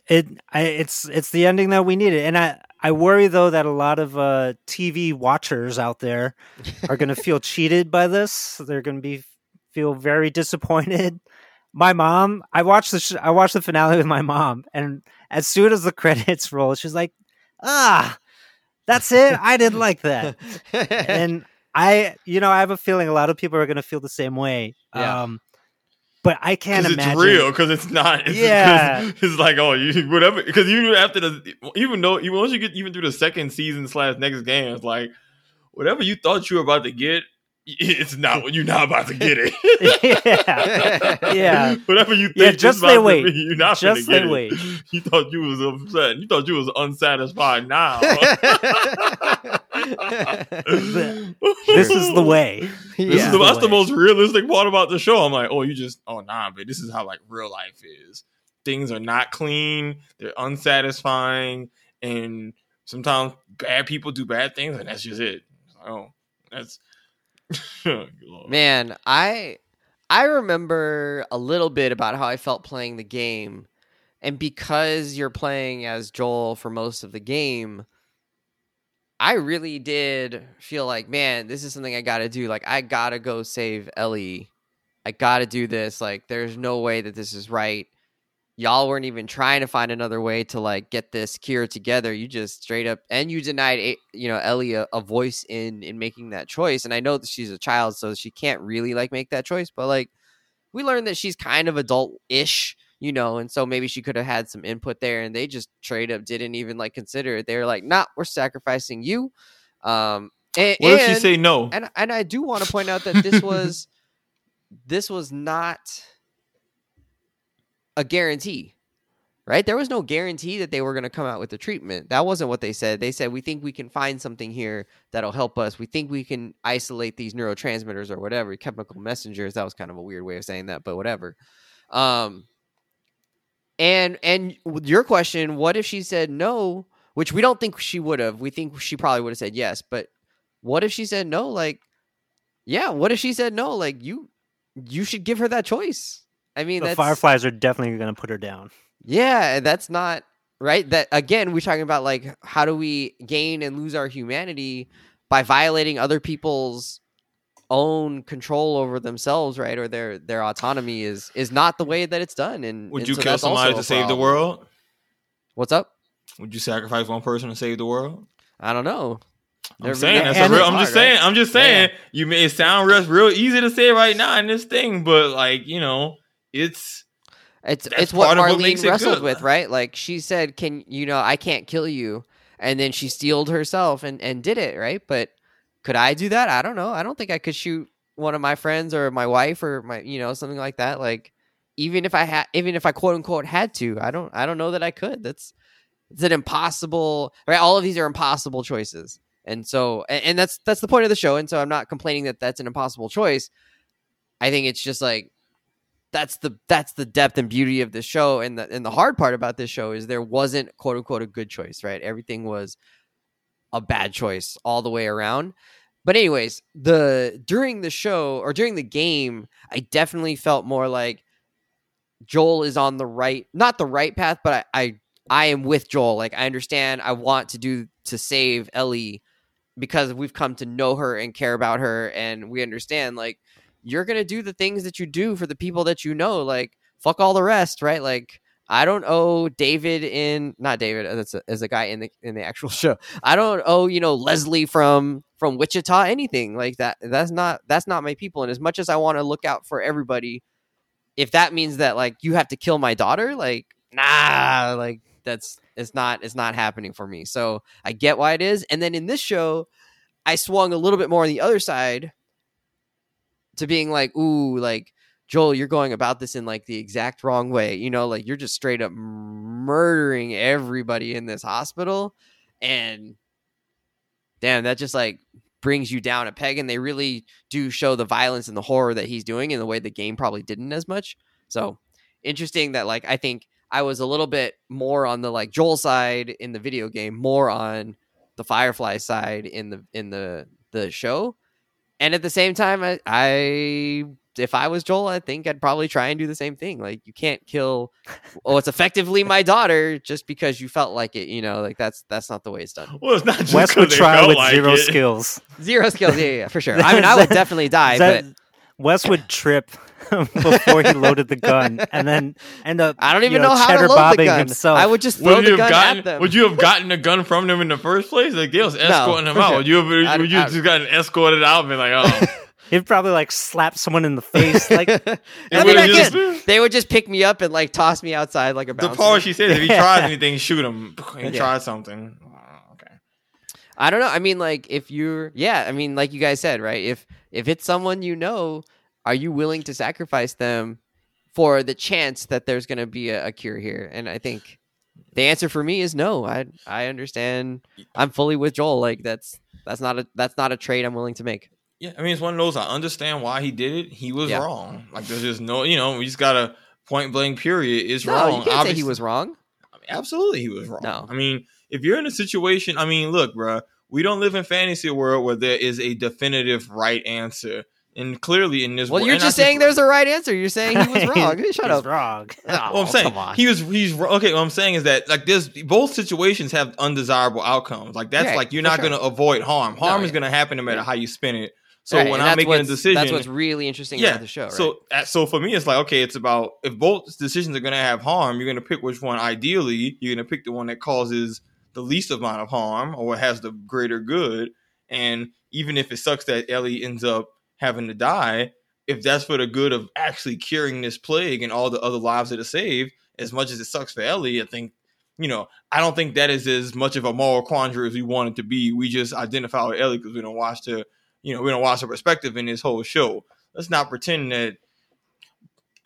it I, it's it's the ending that we needed, and I I worry though that a lot of uh, TV watchers out there are going to feel cheated by this. They're going to be feel very disappointed. My mom, I watched the sh- I watched the finale with my mom, and as soon as the credits roll, she's like, "Ah, that's it. I didn't like that." and I, you know, I have a feeling a lot of people are going to feel the same way. Yeah. Um, but I can't imagine. it's real. Because it's not. It's, Yeah. It's like oh, you whatever. Because even after the, even though even once you get even through the second season slash next game, it's like whatever you thought you were about to get, it's not what you're not about to get it. yeah, yeah. Whatever you think Yeah, just to wait. be, you're not Just get wait. it. You thought you was upset. You thought you was unsatisfied now. This is the way. This is Yeah. the, that's the most realistic part about the show. I'm like, oh, you just, oh, nah, but this is how like real life is. Things are not clean. They're unsatisfying, and sometimes bad people do bad things, and that's just it. Oh, that's Man, I I remember a little bit about how I felt playing the game. And because you're playing as Joel for most of the game, I really did feel like, man, this is something I got to do. Like I got to go save Ellie. I got to do this. Like there's no way that this is right. Y'all weren't even trying to find another way to like get this cure together. You just straight up and you denied you know Ellie a, a voice in in making that choice. And I know that she's a child, so she can't really like make that choice. But like we learned that she's kind of adult ish. You know, and so maybe she could have had some input there, and they just trade up didn't even like consider it. They were like, "Nah, we're sacrificing you." Um, and, What if she and- say no? and and I do want to point out that this was this was not a guarantee. Right? There was no guarantee that they were going to come out with the treatment. That wasn't what they said. They said we think we can find something here that'll help us. We think we can isolate these neurotransmitters or whatever, chemical messengers. That was kind of a weird way of saying that, but whatever. Um and and your question, what if she said no, which we don't think she would have. We think she probably would have said yes, but what if she said no like yeah, what if she said no like you you should give her that choice. I mean, The that's Fireflies are definitely going to put her down. yeah, that's not right. That again, we're talking about like how do we gain and lose our humanity by violating other people's own control over themselves, right? Or their their autonomy is is not the way that it's done. And Would and you so kill somebody to save the world? What's up? Would you sacrifice one person to save the world? I don't know. I'm They're- saying that's a real. I'm just hard, right? saying. I'm just saying. You may it sound real, real easy to say right now in this thing, but like you know, it's It's it's what what Marlene it wrestled with, right? Like she said, "Can you know I can't kill you," and then she steeled herself and and did it, right? But could I do that? I don't know. I don't think I could shoot one of my friends or my wife or my you know something like that. Like even if I had, even if I quote unquote had to, I don't I don't know that I could. That's it's an impossible right. All of these are impossible choices, and so and, and that's that's the point of the show. And so I'm not complaining that that's an impossible choice. I think it's just like that's the that's the depth and beauty of this show and the and the hard part about this show is there wasn't quote unquote a good choice right everything was a bad choice all the way around. But anyways the during the show or during the game i definitely felt more like joel is on the right not the right path but i i, I am with joel. Like i understand i want to do to save ellie because we've come to know her and care about her and we understand like you're gonna do the things that you do for the people that you know like fuck all the rest right? Like i don't owe david in not david uh, a, as a guy in the in the actual show. I don't owe you know leslie from from wichita anything like that. That's not that's not my people. And as much as i want to look out for everybody if that means that like you have to kill my daughter like nah like that's it's not it's not happening for me. So i get why it is. And then in this show i swung a little bit more on the other side to being like, ooh, like Joel, you're going about this in like the exact wrong way. You know, like you're just straight up murdering everybody in this hospital. And damn, that just like brings you down a peg. And they really do show the violence and the horror that he's doing in the way the game probably didn't as much. So interesting that like I think I was a little bit more on the like Joel side in the video game, more on the Firefly side in the in the the show and at the same time I, I if i was joel i think i'd probably try and do the same thing like you can't kill oh it's effectively my daughter just because you felt like it you know like that's that's not the way it's done well, it's not just Wes 'cause would try with like zero it. skills. zero skills yeah, yeah yeah, for sure i mean i would definitely die That- but Wes would trip before he loaded the gun, and then end up. i don't even you know, how to load the gun himself. i would just throw Would the you gun have gotten? at them Would you have gotten the gun from them in the first place? Like they was escorting him out. sure. Would you have? I'd- you I'd- just gotten escorted out and been like, oh, He'd probably like slap someone in the face. Like I It mean, would've again, they would just pick me up and like toss me outside like a the bouncer. part she said, if he tries anything, shoot him. He Yeah. tried something. Oh, okay. I don't know. I mean, like if you're, yeah. I mean, like you guys said, right? If if it's someone you know, are you willing to sacrifice them for the chance that there's going to be a, a cure here? And I think the answer for me is no. I I understand. I'm fully with Joel. Like that's that's not a that's not a trade I'm willing to make. Yeah, I mean, it's one of those. I understand why he did it. He was Yeah. wrong. Like there's just no, you know, we just got a point blank. Period. It's No, wrong. you can't say he was wrong. I mean, absolutely, he was wrong. No. I mean, if you're in a situation, I mean, look, bruh, we don't live in fantasy world where there is a definitive right answer, and clearly in this, Well, wor- you're just saying there's a right answer. You're saying he was wrong. Shut He's up. wrong. Oh, Well, I'm saying come on. he was he's okay. What I'm saying is that like there's both situations have undesirable outcomes. Like that's Yeah, like you're not sure. going to avoid harm. Harm No, is yeah. going to happen no matter Yeah. how you spin it. So Right, when I'm making a decision, that's what's really interesting yeah. about the show. Right? So so for me, it's like okay, it's about if both decisions are going to have harm, you're going to pick which one. Ideally, you're going to pick the one that causes the least amount of harm or has the greater good. And even if it sucks that Ellie ends up having to die, if that's for the good of actually curing this plague and all the other lives that are saved, as much as it sucks for Ellie, I think, you know, I don't think that is as much of a moral quandary as we want it to be. We just identify with Ellie because we don't watch the, you know, we don't watch her perspective in this whole show. Let's not pretend that.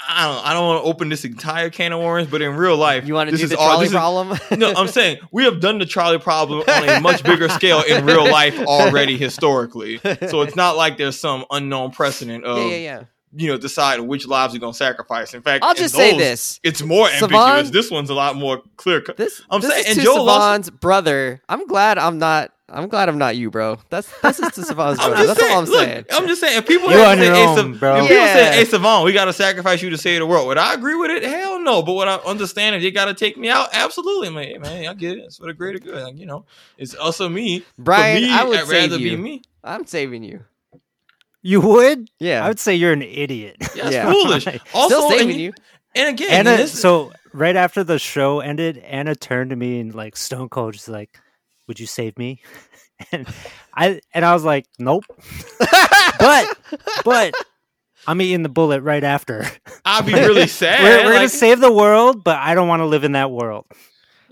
I don't. I don't want to open this entire can of worms, but in real life, You want to this do is the all- trolley this is- problem? no, I'm saying we have done the trolley problem on a much bigger scale in real life already historically. So it's not like there's some unknown precedent of yeah, yeah, yeah. you know deciding which lives you're gonna sacrifice. In fact, I'll just say this: It's more ambiguous. This one's a lot more clear this I'm this saying- is and lost- Savon's brother. I'm glad I'm not. I'm glad I'm not you, bro. That's this is to Savon's I'm brother. just That's saying. all I'm look, saying. I'm just saying. If people You had on your hey, own, Sav- bro. if people Yeah. said, "Hey, Savon, we got to sacrifice you to save the world," would I agree with it? Hell no. But what I understand if they got to take me out, absolutely, I'm like, man. I get it. It's for the greater good. Like, you know, it's also me. Brian, me, I would I'd rather save be me. I'm saving you. You would? Yeah, I would say you're an idiot. Yeah, it's Yeah. foolish. Also, still saving and, you. and again, Anna, and this- so right after the show ended, Anna turned to me and like Stone Cold, just like, "Would you save me?" And I and I was like, "Nope," but but I'm eating the bullet right after. I'd be really sad. we're we're gonna save the world, but I don't want to live in that world.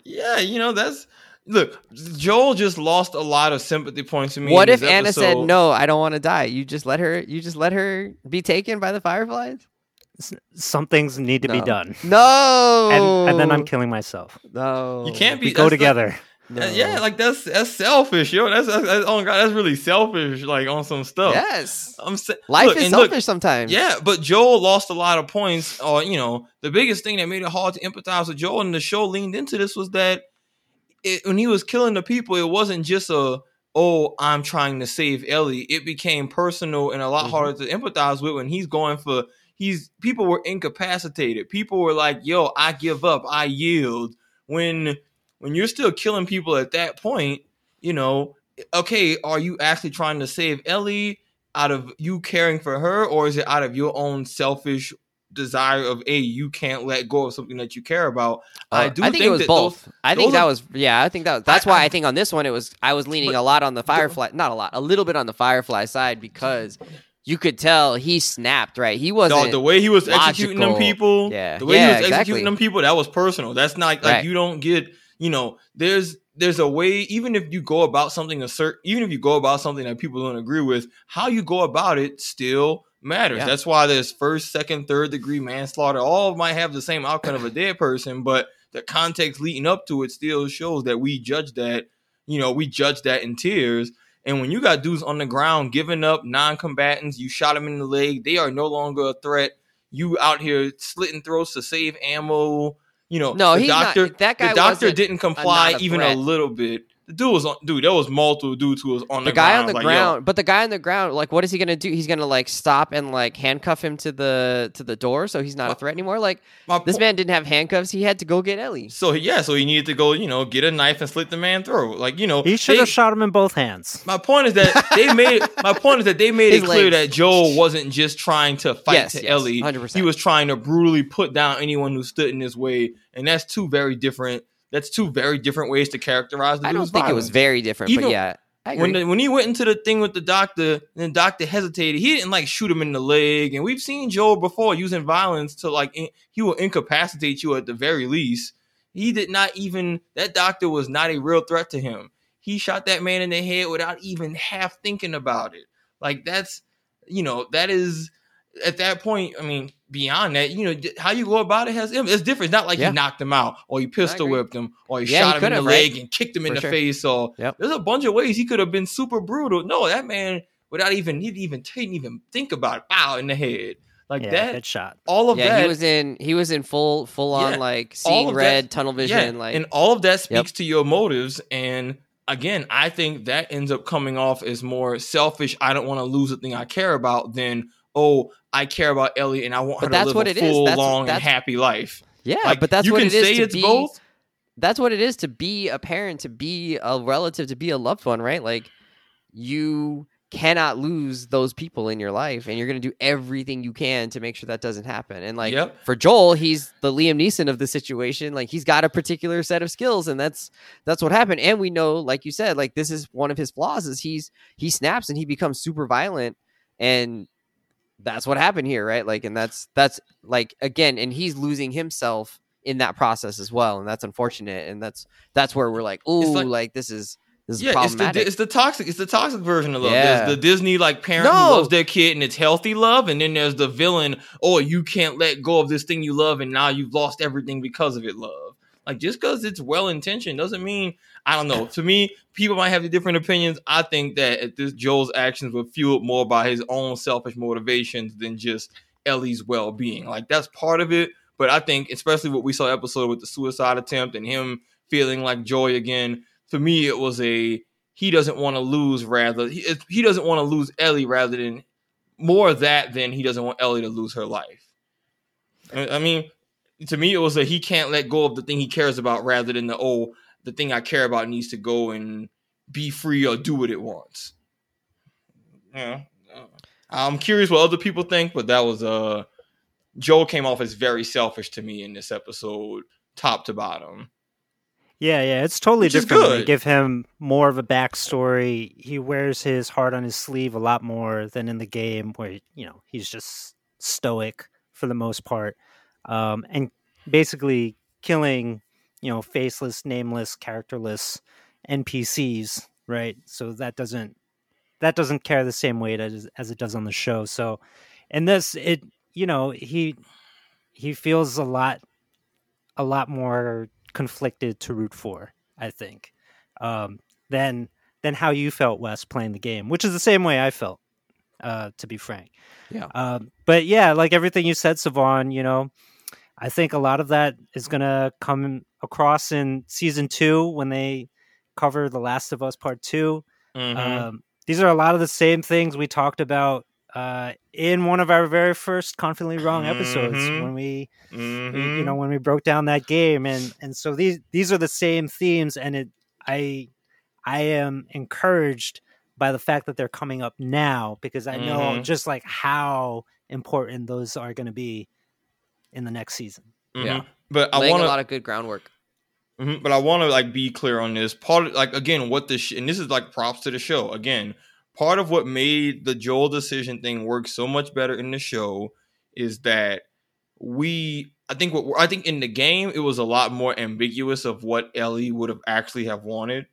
yeah, you know, that's look. Joel just lost a lot of sympathy points to me. What if this Anna said no? I don't want to die. You just let her. You just let her be taken by the fireflies. S- Some things need to be done, No, and, and then I'm killing myself. no. You can't be We go that's- together. No. Uh, yeah, like that's that's selfish, yo. That's, that's, that's oh god, that's really selfish. Like on some stuff. yes. I'm sa- Life look, is and look, selfish sometimes. Yeah, but Joel lost a lot of points. Or you know, the biggest thing that made it hard to empathize with Joel, and the show leaned into this was that it, when he was killing the people, it wasn't just a oh I'm trying to save Ellie. It became personal and a lot Mhm. harder to empathize with when he's going for. He's people were incapacitated. People were like, "Yo, I give up. I yield." When when you're still killing people at that point, you know, okay, are you actually trying to save Ellie? out of you caring for her, or is it out of your own selfish desire of a you can't let go of something that you care about? I Uh, do I think, think it was both. those- I think that are- was yeah. I think that that's why I- I, think on this one it was I was leaning But a lot on the Firefly, not a lot, a little bit on the Firefly side because you could tell he snapped. Right, he wasn't. No, the way he was executing them people, Yeah. the way Yeah, he was exactly. executing them people, that was personal. That's not like Right. you don't get, you know, there's there's a way, even if you go about something a certain, even if you go about something that people don't agree with, how you go about it still matters. Yeah. That's why there's first, second, third degree manslaughter. All might have the same outcome of a dead person, but the context leading up to it still shows that we judge that, you know, we judge that in tears. And when you got dudes on the ground giving up non-combatants, you shot them in the leg, they are no longer a threat. You out here slitting throats to save ammo. You know, no, the he's doctor, not. That guy the doctor didn't comply a even a little bit. The dude was on, dude. There was multiple dudes who was on the, the guy ground. on the like, yo, ground but the guy on the ground like what is he gonna do he's gonna like stop and like handcuff him to the to the door so he's not a threat anymore like this po- man didn't have handcuffs he had to go get ellie So yeah, so he needed to go, you know, get a knife and slit the man throat. Like you know, He should have shot him in both hands. My point is that they made my point is that they made His it clear legs. that Joel wasn't just trying to fight Yes, to yes, Ellie. 100%. He was trying to brutally put down anyone who stood in his way, and that's two very different. That's two very different ways to characterize the i don't think it was very different Even but yeah when the, when he went into the thing with the doctor, and the doctor hesitated. He didn't like shoot him in the leg, and we've seen Joel before using violence to like in, he will incapacitate you at the very least. He did not even that doctor was not a real threat to him. He shot that man in the head without even half thinking about it. Like that's you know that is at that point. I mean, beyond that, you know how you go about it has it's different. It's not like Yeah. he knocked him out or he pistol whipped him or he Yeah, shot him in the could've, right? leg and kicked him in For the sure. face or Yep. there's a bunch of ways he could have been super brutal. No, that man without even he didn't even he didn't even think about it. Pow in the head like yeah, that. good shot. All of yeah that. he was in he was in full full on Yeah, like seeing of that- red tunnel vision yeah, like and all of that speaks Yep. to your motives. And again, I think that ends up coming off as more selfish. I don't want to lose a thing I care about than oh I care about Ellie and I want her But that's to live what a full, That's- long, and happy life. yeah Like, but that's you what can it is say to it's be both. that's what it is to be a parent to be a relative to be a loved one right like you cannot lose those people in your life and you're going to do everything you can to make sure that doesn't happen and like Yep. for joel he's the liam neeson of the situation like he's got a particular set of skills and that's that's what happened and we know like you said like this is one of his flaws is he's he snaps and he becomes super violent and that's what happened here, right? Like, and that's that's like again, and he's losing himself in that process as well, and that's unfortunate. And that's that's where we're like, ooh, like, like, this is this yeah, it's the it's the toxic it's the toxic version of love. Yeah. There's the Disney like parent No. who loves their kid and it's healthy love, and then there's the villain. Oh, you can't let go of this thing you love, and now you've lost everything because of it. Love, like just because it's well intentioned doesn't mean I don't know. To me, people might have different opinions. I think that this Joel's actions were fueled more by his own selfish motivations than just Ellie's well being. Like that's part of it, but I think especially what we saw episode with the suicide attempt and him feeling like joy again. For me, it was a he doesn't want to lose. Rather, he he doesn't want to lose Ellie rather than more of that than he doesn't want Ellie to lose her life. I mean, to me, it was a he can't let go of the thing he cares about rather than the oh the thing I care about needs to go and be free or do what it wants. Yeah, I'm curious what other people think, but that was uh Joel came off as very selfish to me in this episode, top to bottom. Yeah, yeah, it's totally Which different. when give him more of a backstory. He wears his heart on his sleeve a lot more than in the game, where you know he's just stoic for the most part, um, and basically killing you know faceless, nameless, characterless NPCs. Right, so that doesn't that doesn't carry the same weight as as it does on the show. So, in this, it you know he he feels a lot a lot more conflicted to root for, I think, um, than than how you felt, Wes, playing the game, which is the same way I felt, uh, to be frank. Yeah. Um, but yeah, like everything you said, Savon, you know, I think a lot of that is gonna come across in season two when they cover The Last of Us Part 2 Mhm. Um, these are a lot of the same things we talked about uh, in one of our very first confidently wrong episodes Mhm. when we we- Mhm. you know when we broke down that game and and so these these are the same themes and it i i am encouraged by the fact that they're coming up now because i know Mhm. just like how important those are going to be in the next season Yeah. Mhm. But I want a lot of good groundwork. Mhm, But I want to like be clear on this part. Of, like again, what the sh- and this is like props to the show. Again, part of what made the Joel decision thing work so much better in the show is that we. I think what I think in the game it was a lot more ambiguous of what Ellie would have actually have wanted,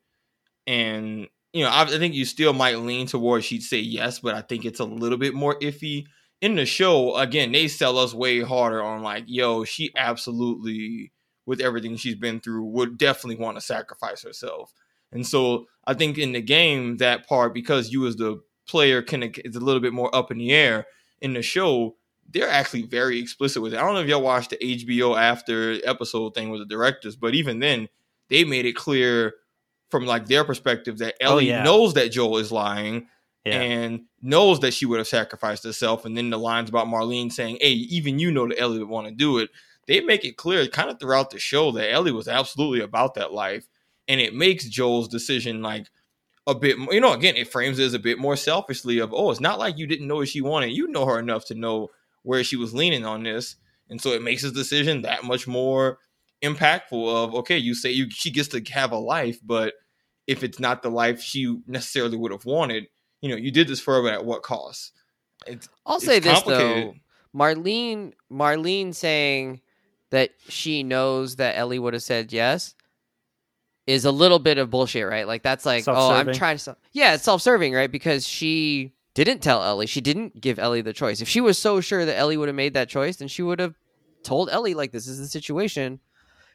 and you know I, I think you still might lean towards she'd say yes, but I think it's a little bit more iffy in the show. Again, they sell us way harder on like, yo, she absolutely with everything she's been through would definitely want to sacrifice herself. And so I think in the game that part because you as the player can is a little bit more up in the air. In the show, they're actually very explicit with it. I don't know if y'all watched the HBO after episode thing with the directors, but even then they made it clear from like their perspective that Oh, Ellie yeah. knows that Joel is lying yeah and knows that she would have sacrificed herself. And then the lines about Marlene saying, "Hey, even you know that Ellie would want to do it." They make it clear, kind of throughout the show, that Ellie was absolutely about that life, and it makes Joel's decision like a bit. You know, again, it frames it as a bit more selfishly of, "Oh, it's not like you didn't know what she wanted. You know her enough to know where she was leaning on this." And so it makes his decision that much more impactful. Of okay, you say you she gets to have a life, but if it's not the life she necessarily would have wanted, you know, you did this for her, but at what cost? It's, I'll it's say this though, Marlene, Marlene saying that she knows that Ellie would have said yes is a little bit of bullshit, right? Like that's like, oh, I'm trying to, yeah, it's self-serving, right? Because she didn't tell Ellie, she didn't give Ellie the choice. If she was so sure that Ellie would have made that choice, then she would have told Ellie like, this is the situation,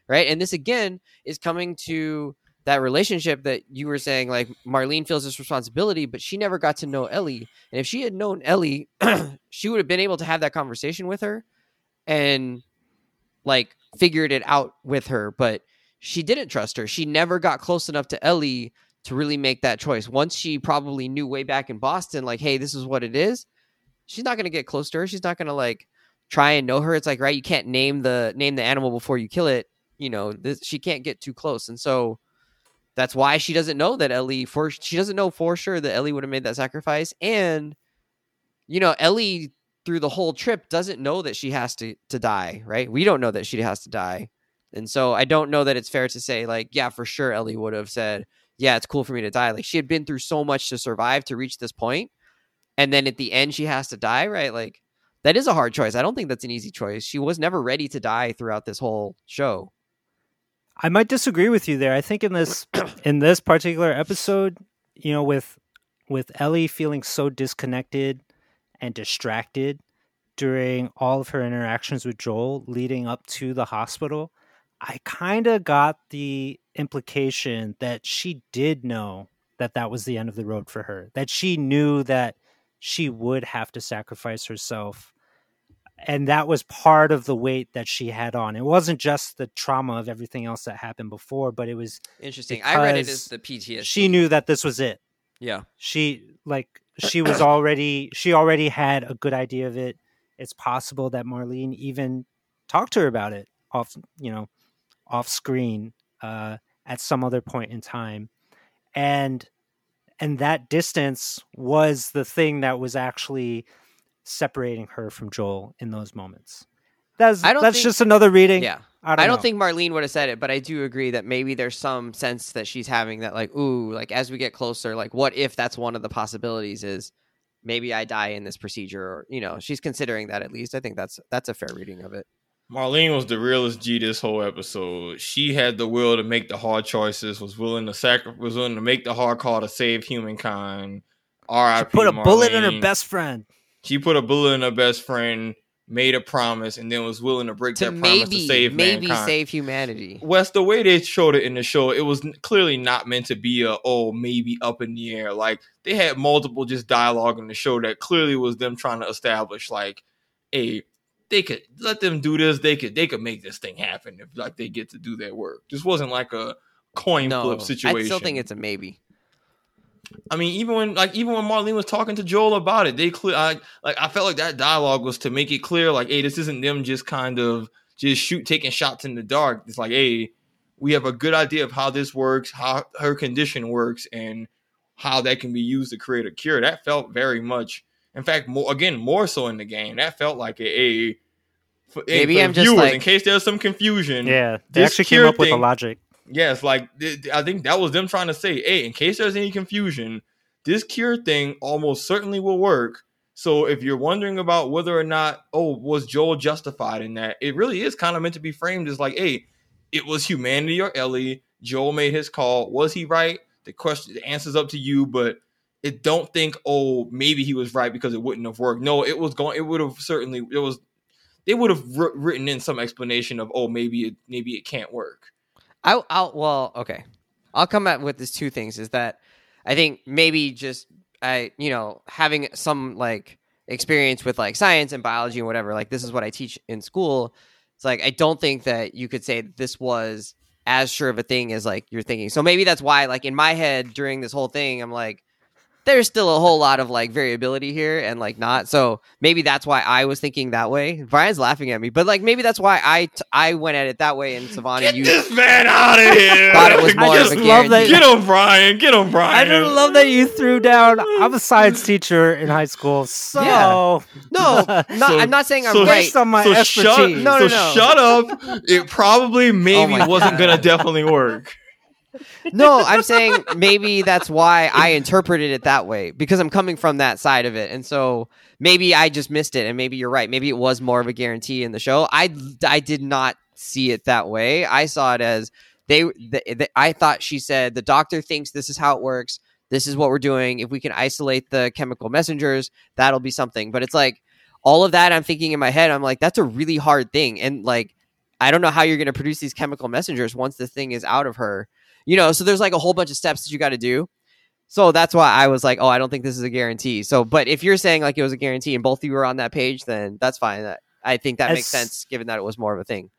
right? And this again is coming to that relationship that you were saying, like Marlene feels this responsibility, but she never got to know Ellie. And if she had known Ellie, she would have been able to have that conversation with her and like figured it out with her. But she didn't trust her. She never got close enough to Ellie to really make that choice. Once she probably knew way back in Boston, like, hey, this is what it is, she's not gonna get close to her. She's not gonna like try and know her. It's like, right, you can't name the name the animal before you kill it. You know, this, she can't get too close. And so that's why she doesn't know that Ellie for she doesn't know for sure that Ellie would have made that sacrifice. And you know, Ellie through the whole trip doesn't know that she has to to die, right? We don't know that she has to die. And so I don't know that it's fair to say like, yeah, for sure Ellie would have said, "Yeah, it's cool for me to die." Like she had been through so much to survive to reach this point. and then at the end she has to die, right? Like that is a hard choice. I don't think that's an easy choice. She was never ready to die throughout this whole show. I might disagree with you there. I think in this in this particular episode, you know, with with Ellie feeling so disconnected and distracted during all of her interactions with Joel leading up to the hospital, I kind of got the implication that she did know that that was the end of the road for her. That she knew that she would have to sacrifice herself and that was part of the weight that she had on. It wasn't just the trauma of everything else that happened before, but it was Interesting. I read it as the PTSD. she knew that this was it. Yeah. She like she was already she already had a good idea of it. It's possible that Marlene even talked to her about it off, you know, off screen uh, at some other point in time, and and that distance was the thing that was actually separating her from Joel in those moments. That's I don't that's think- just another reading. Yeah. I don't, I don't think Marlene would have said it, but I do agree that maybe there's some sense that she's having that, like, ooh, like as we get closer, like, what if that's one of the possibilities is maybe I die in this procedure, or you know, she's considering that at least. I think that's that's a fair reading of it. Marlene was the realest G this whole episode. She had the will to make the hard choices, was willing to sacri- was willing to make the hard call to save humankind. She R.I.P. put a bullet in her best friend. She put a bullet in her best friend, made a promise, and then was willing to break To that promise to maybe save maybe mankind. save humanity. Wes, the way they showed it in the show, it was clearly not meant to be a oh maybe up in the air. Like they had multiple just dialogue in the show that clearly was them trying to establish like, a they could let them do this. They could they could make this thing happen if like they get to do their work. This wasn't like a coin No, flip situation. I still think it's a maybe. I mean, even when like even when Marlene was talking to Joel about it, they clear I, like I felt like that dialogue was to make it clear, like, hey, this isn't them just kind of just shoot taking shots in the dark. It's like, hey, we have a good idea of how this works, how her condition works, and how that can be used to create a cure. That felt very much, in fact, more again more so in the game. That felt like a, a for, Maybe for I'm just like- in case there's some confusion. Yeah, they actually came cure up with a thing- logic. Yes, like I think that was them trying to say, hey, in case there's any confusion, this cure thing almost certainly will work. So if you're wondering about whether or not, oh, was Joel justified in that, it really is kind of meant to be framed as like, hey, it was humanity or Ellie. Joel made his call. Was he right? The question, the answer's up to you, but it don't think, oh, maybe he was right because it wouldn't have worked. No, it was going. It would have certainly. It was. They would have wr- written in some explanation of, oh, maybe it, maybe it can't work. I, I'll well, okay. I'll come at with this two things. Is that I think maybe just I, you know, having some like experience with like science and biology and whatever. Like this is what I teach in school. It's like I don't think that you could say this was as sure of a thing as like you're thinking. So maybe that's why, like in my head during this whole thing, I'm like, there's still a whole lot of like variability here and like not. So maybe that's why I was thinking that way. Brian's laughing at me, but like maybe that's why I t- I went at it that way. And Savannah, Get you this man out of here! Thought it was I more just of a love that- Get him, Brian. Get him, Brian. I just love that you threw down. I'm a science teacher in high school, so Yeah. No, not, So- I'm not saying I'm so- right. based on my so expertise. shut, No, no, so no. shut up. It probably oh maybe my wasn't God. gonna definitely work. No, I'm saying maybe that's why I interpreted it that way because I'm coming from that side of it, and so maybe I just missed it, and maybe you're right. Maybe it was more of a guarantee in the show. I I did not see it that way. I saw it as they. The, the, I thought she said the doctor thinks this is how it works. This is what we're doing. If we can isolate the chemical messengers, that'll be something. But it's like all of that. I'm thinking in my head. I'm like, that's a really hard thing, and like I don't know how you're going to produce these chemical messengers once the thing is out of her you know so there's like a whole bunch of steps that you got to do. So that's why i was like oh i don't think this is a guarantee. So but if you're saying like it was a guarantee and both of you were on that page then that's fine. That- i think that makes sense given that it was more of a thing.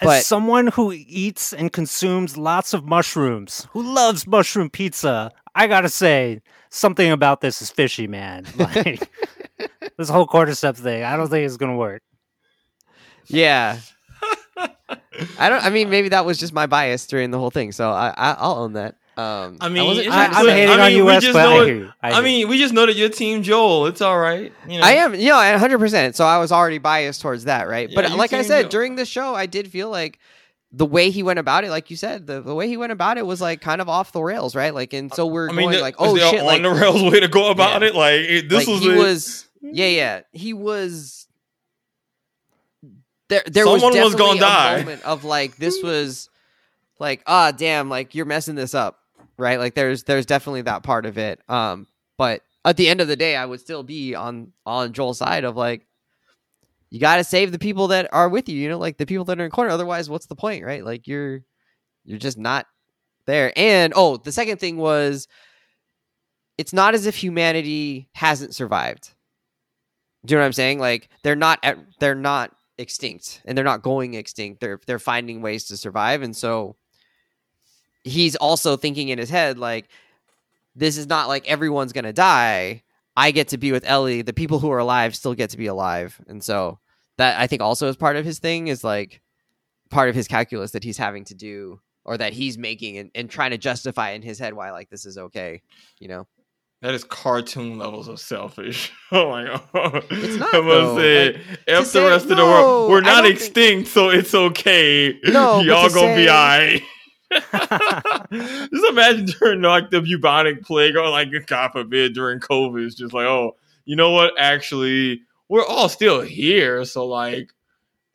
As But- someone who eats and consumes lots of mushrooms, who loves mushroom pizza, I gotta say something about this is fishy, man. Like this whole cordyceps thing, I don't think it's gonna work. yeah i don't i mean maybe that was just my bias during the whole thing so i, I i'll own that um I mean, wasn't it's trying I, to I'm hating I mean, on we US, just but know I hear you. I, I hear you. mean, we just know that you're Team Joel. It's all right. You know, I am, you know, 100%. So I was already biased towards that, right? Yeah, but like I said, Joe. during the show, I did feel like the way he went about it, like you said, the, the way he went about it was like kind of off the rails, right? Like, and so we're I mean, going the- like, oh there shit, on like, the rails way to go about Yeah. it. Like it, this like, was he it. was, yeah, yeah, he was. There, there Someone was was gonna definitely die. a moment of like this was, like, ah, damn, like you're messing this up, right? Like, there's, there's definitely that part of it. Um, but at the end of the day, I would still be on on Joel's side of like, you got to save the people that are with you. You know, like the people that are in corner. Otherwise, what's the point, right? Like you're, you're just not there. And oh, the second thing was, it's not as if humanity hasn't survived. Do you know what I'm saying? Like they're not at, they're not extinct and they're not going extinct. They're they're finding ways to survive and so he's also thinking in his head like this is not like everyone's going to die. I get to be with Ellie. The people who are alive still get to be alive. And so that I think also is part of his thing is like part of his calculus that he's having to do or that he's making and, and trying to justify in his head why like this is okay, you know. That is cartoon levels of selfish. Oh my god! It's not, I must though. say, Like, F the say- rest of the world. We're not don't think- extinct, so it's okay. No, y'all gonna be say- alright. Just imagine during like the bubonic plague, or like God forbid during COVID, it's just like, oh, you know what? Actually, we're all still here, so like,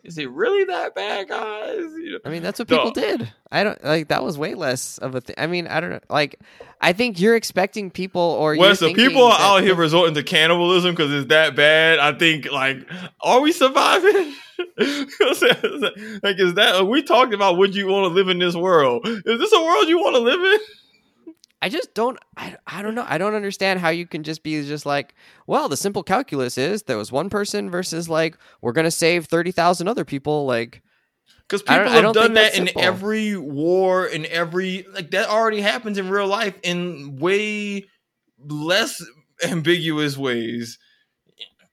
is it really that bad, guys? You know? I mean, that's what No. people did. I don't like that was way less of a thing. I mean, I don't know. Like, I think you're expecting people or you're Wes, the people are out here resorting to cannibalism because it's that bad. I think, like, are we surviving? like, is that? We talked about would you want to live in this world? Is this a world you want to live in? I just don't. I, I don't know. I don't understand how you can just be just like, well, the simple calculus is there was one person versus like we're gonna save thirty thousand other people. Like, Because I people don't- I have don't done that in simple. every war, in every like that already happens in real life in way less ambiguous ways.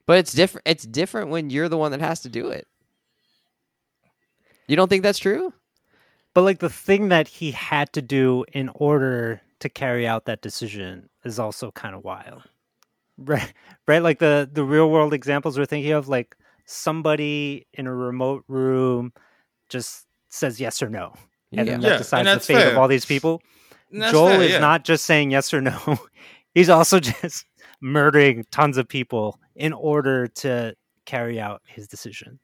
but it's different. It's different when you're the one that has to do it. You don't think that's true? But like the thing that he had to do in order to carry out that decision is also kind of wild. Right right like the the real world examples we're thinking of like somebody in a remote room just says yes or no and then Yeah, that and decides the that's fate of all these people. Joel fair, is yeah. not just saying yes or no. He's also just murdering tons of people in order to carry out his decision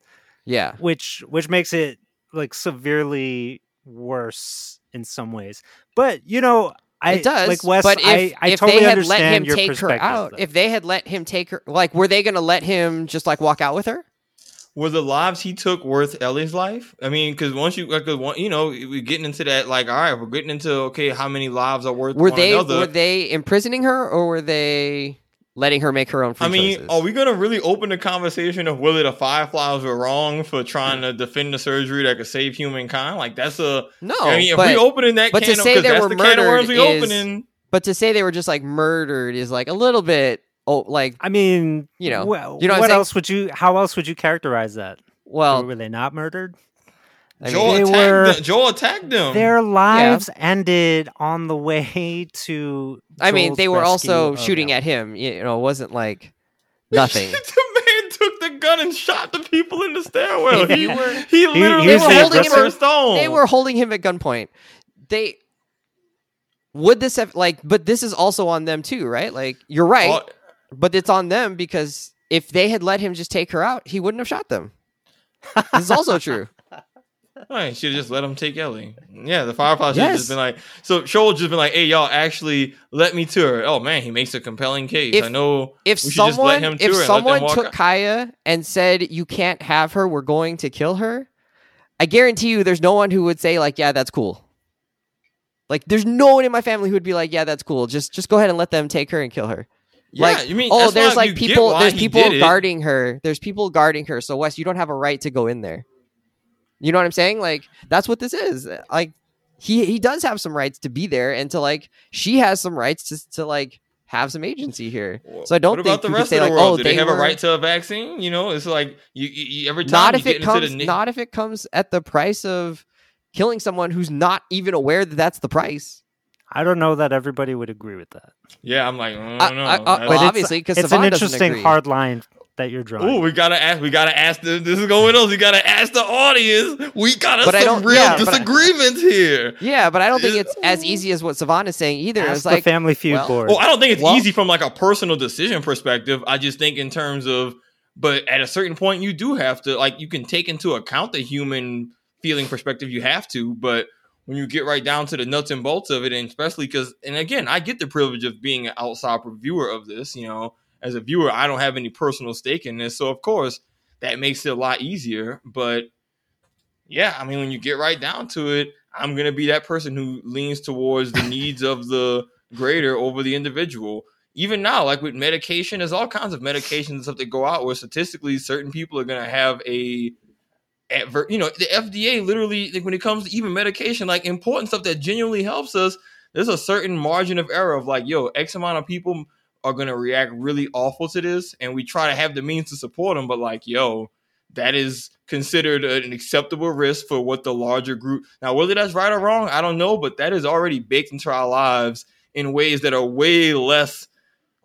Yeah. which which makes it like severely worse in some ways. But you know, I it does. like Wes. but if, I, I if totally they had let him take her out, though. if they had let him take her, like, were they going to let him just like walk out with her? Were the lives he took worth Ellie's life? I mean, because once you, like, 'cause one- you know, we're getting into that. Like, all right, we're getting into okay, how many lives are worth Were one they another? were they imprisoning her or were they letting her make her own free I mean, choices? are we gonna really open the conversation of whether the Fireflies were wrong for trying to defend the surgery that could save humankind? Like, that's a. no, I mean, if but, we opening that but to say because they that's were the can of worms we murdered is- opening. but to say they were just like murdered is like a little bit oh like I mean, You know, well, you know what what else would you? How else would you characterize that? well were they not murdered? I mean, Joel they attacked were- them. Joel attacked them. Their lives ended on the way to. I mean they were rescue also of shooting Ellie. at him. You know, it wasn't like nothing. the man took the gun and shot the people in the stairwell. If He, you were- he literally here's was the holding aggressor. him stone. they were holding him at gunpoint. They would this have like, but this is also on them too, right? Like you're right, Oh, but it's on them because if they had let him just take her out, he wouldn't have shot them. this is also true. Right, should have just let him take Ellie. Yeah, the Fireflies should have Yes. just been like, so Joel just been like, hey, y'all, actually let me to her. Oh man, he makes a compelling case. If- I know. If We should just let someone, if to her and let them someone took out. Kaya and said you can't have her, we're going to kill her. I guarantee you, there's no one who would say like, yeah, that's cool. Like, there's no one in my family who would be like, yeah, that's cool. Just, just go ahead and let them take her and kill her. Yeah, like, you mean? oh, there's like people, there's people guarding her. There's people guarding her. So Wes, you don't have a right to go in there. You know what I'm saying? Like, that's what this is. Uh, like, he he does have some rights to be there, and to like, she has some rights to to like have some agency here. So I don't what think about the rest say, of the like, world? oh, Do they, they have a right to a vaccine? You know, it's like you, you, you- every time not you if get it into comes the ni- not if it comes at the price of killing someone who's not even aware that that's the price. I don't know that everybody would agree with that. yeah, I'm like, I don't know. I- I- That's- well, it's- obviously, 'cause it's Savon an interesting hard line that you're drawing. Oh, we gotta ask. We gotta ask. The, this is going on. We gotta ask the audience. We got But I some don't- real yeah, but I- disagreements here. Yeah, but I don't think it's as easy as what Savon is saying either. Ask it's the like Family Feud well- board. Well, I don't think it's Well- easy from like a personal decision perspective. I just think in terms of, but at a certain point, you do have to like you can take into account the human feeling perspective. You have to, but when you get right down to the nuts and bolts of it, and especially because, and again, I get the privilege of being an outside reviewer of this. You know, as a viewer, I don't have any personal stake in this, so of course that makes it a lot easier. But yeah, I mean, when you get right down to it, I'm gonna be that person who leans towards the needs of the greater over the individual. Even now, like with medication, there's all kinds of medications and stuff that go out where statistically certain people are gonna have a adver- you know, the FDA literally like when it comes to even medication, like important stuff that genuinely helps us, there's a certain margin of error of like, yo, X amount of people are gonna react really awful to this, and we try to have the means to support them, but like, yo, that is considered an acceptable risk for what the larger group. Now, whether that's right or wrong, I don't know, but that is already baked into our lives in ways that are way less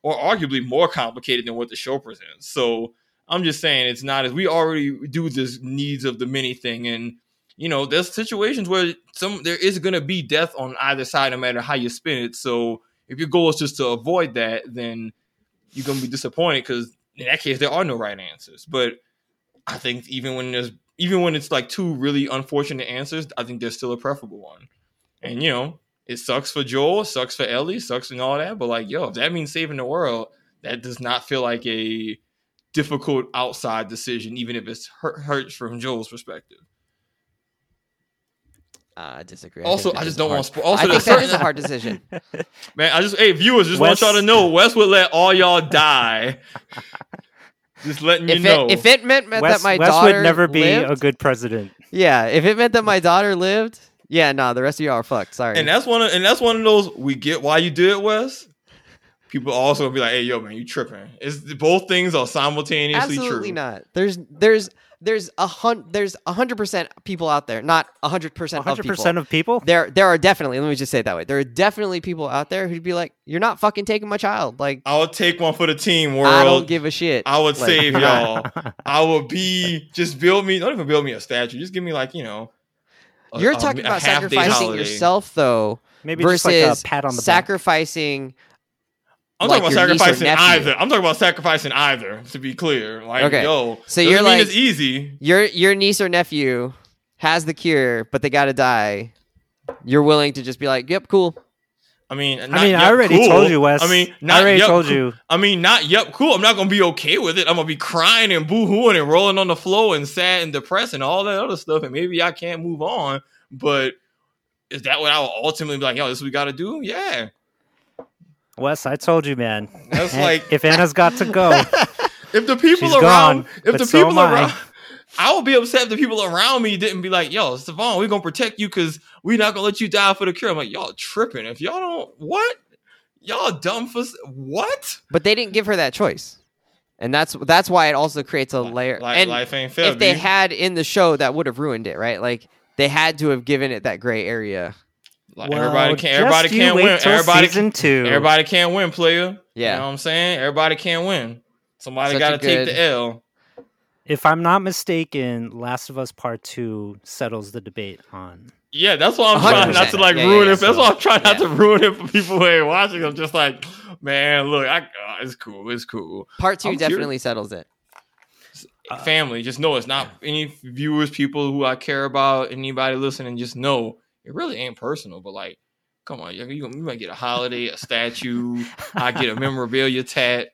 or arguably more complicated than what the show presents. So I'm just saying it's not as we already do this needs of the many thing. And, you know, there's situations where some there is gonna be death on either side, no matter how you spin it. So if your goal is just to avoid that, then you're gonna be disappointed because in that case there are no right answers. But I think even when there's even when it's like two really unfortunate answers, I think there's still a preferable one. And you know, it sucks for Joel, sucks for Ellie, sucks and all that. But like, yo, if that means saving the world, that does not feel like a difficult outside decision, even if it's hurt, hurts from Joel's perspective. Uh, I disagree. Also, think I just don't hard. want. Spo- also, I think there's that certain is a hard decision. man. I just hey viewers, just Wes- want y'all to know, Wes would let all y'all die. just letting you if know. if it meant, meant Wes, that my Wes daughter would never be lived, a good president. yeah, if it meant that my daughter lived, yeah, no, the rest of y'all are fucked. Sorry. And that's one of and that's one of those we get why you did it, Wes. People also be like, "Hey, yo, man, you tripping?" It's both things are simultaneously Absolutely true. not. There's there's there's a hun there's a hundred percent people out there, not a hundred percent of 100% people. of people? There there are definitely let me just say it that way. There are definitely people out there who'd be like, "You're not fucking taking my child." Like I would take one for the team. World. I don't give a shit. I would Like, save you're y'all. I would be just build me. Don't even build me a statue. Just give me like you know. a- You're talking a about half-day sacrificing yourself though, Maybe versus just like a pat on the back. sacrificing. I'm like talking about your niece or sacrificing either. I'm talking about sacrificing either. To be clear, like Okay. yo, So doesn't you're mean like- it's easy. Your your niece or nephew has the cure, but they gotta die. You're willing to just be like, "Yep, cool." I mean, I not mean, I already cool. told you, Wes. I mean, I already yep, told cool. you. I mean, not yep, cool. I'm not gonna be okay with it. I'm gonna be crying and boo-hooing and rolling on the floor and sad and depressed and all that other stuff. And maybe I can't move on. But is that what I will ultimately be like? Yo, this is what we got to do. Yeah, Wes, I told you, man. that's And like if Anna's got to go, if the people She's around, gone, if the so people around. I would be upset if the people around me didn't be like, "Yo, Stephon, we're gonna protect you because we're not gonna let you die for the cure." I'm like, "Y'all tripping? If y'all don't, what? Y'all dumb for what?" But they didn't give her that choice, and that's that's why it also creates a layer. Like, and life ain't fair. if they B. had in the show, that would have ruined it, right? Like they had to have given it that gray area. Like, well, everybody can't. Everybody can't win. till Everybody. season two. Everybody can't win, player. Yeah. You know what I'm saying? Everybody can't win. Somebody got to take the L. If I'm not mistaken, Last of Us Part Two settles the debate on. Yeah, that's why I'm trying not to like Yeah, yeah, ruin yeah, it. That's so- why I'm trying not to ruin it for people who ain't watching. I'm just like, man, look, I, uh, it's cool. It's cool. Part 2 I'm definitely settles it. Uh, Family, just know it's not any viewers, people who I care about, anybody listening. Just know it really ain't personal. But like, come on, you, you, you might get a holiday, a statue. I get a memorabilia tat.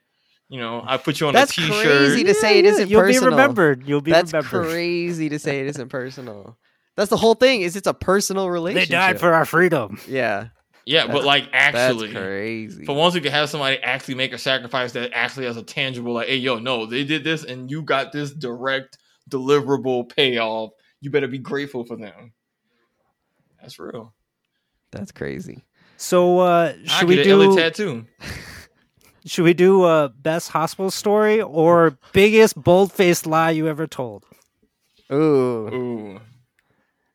You know, I put you on That's a T-shirt. That's crazy to say it isn't personal. You'll personal. be remembered. You'll be That's remembered. crazy to say it isn't personal. That's the whole thing. Is it's a personal relationship. They died for our freedom. yeah. Yeah, but like actually, That's crazy. For once, we could have somebody actually make a sacrifice that actually has a tangible, like, hey, yo, no, they did this and you got this direct, deliverable payoff. You better be grateful for them. That's real. That's crazy. So uh, I should get we an Ellie do? tattoo. Should we do uh, best hospital story or biggest bold faced lie you ever told? Ooh, Ooh,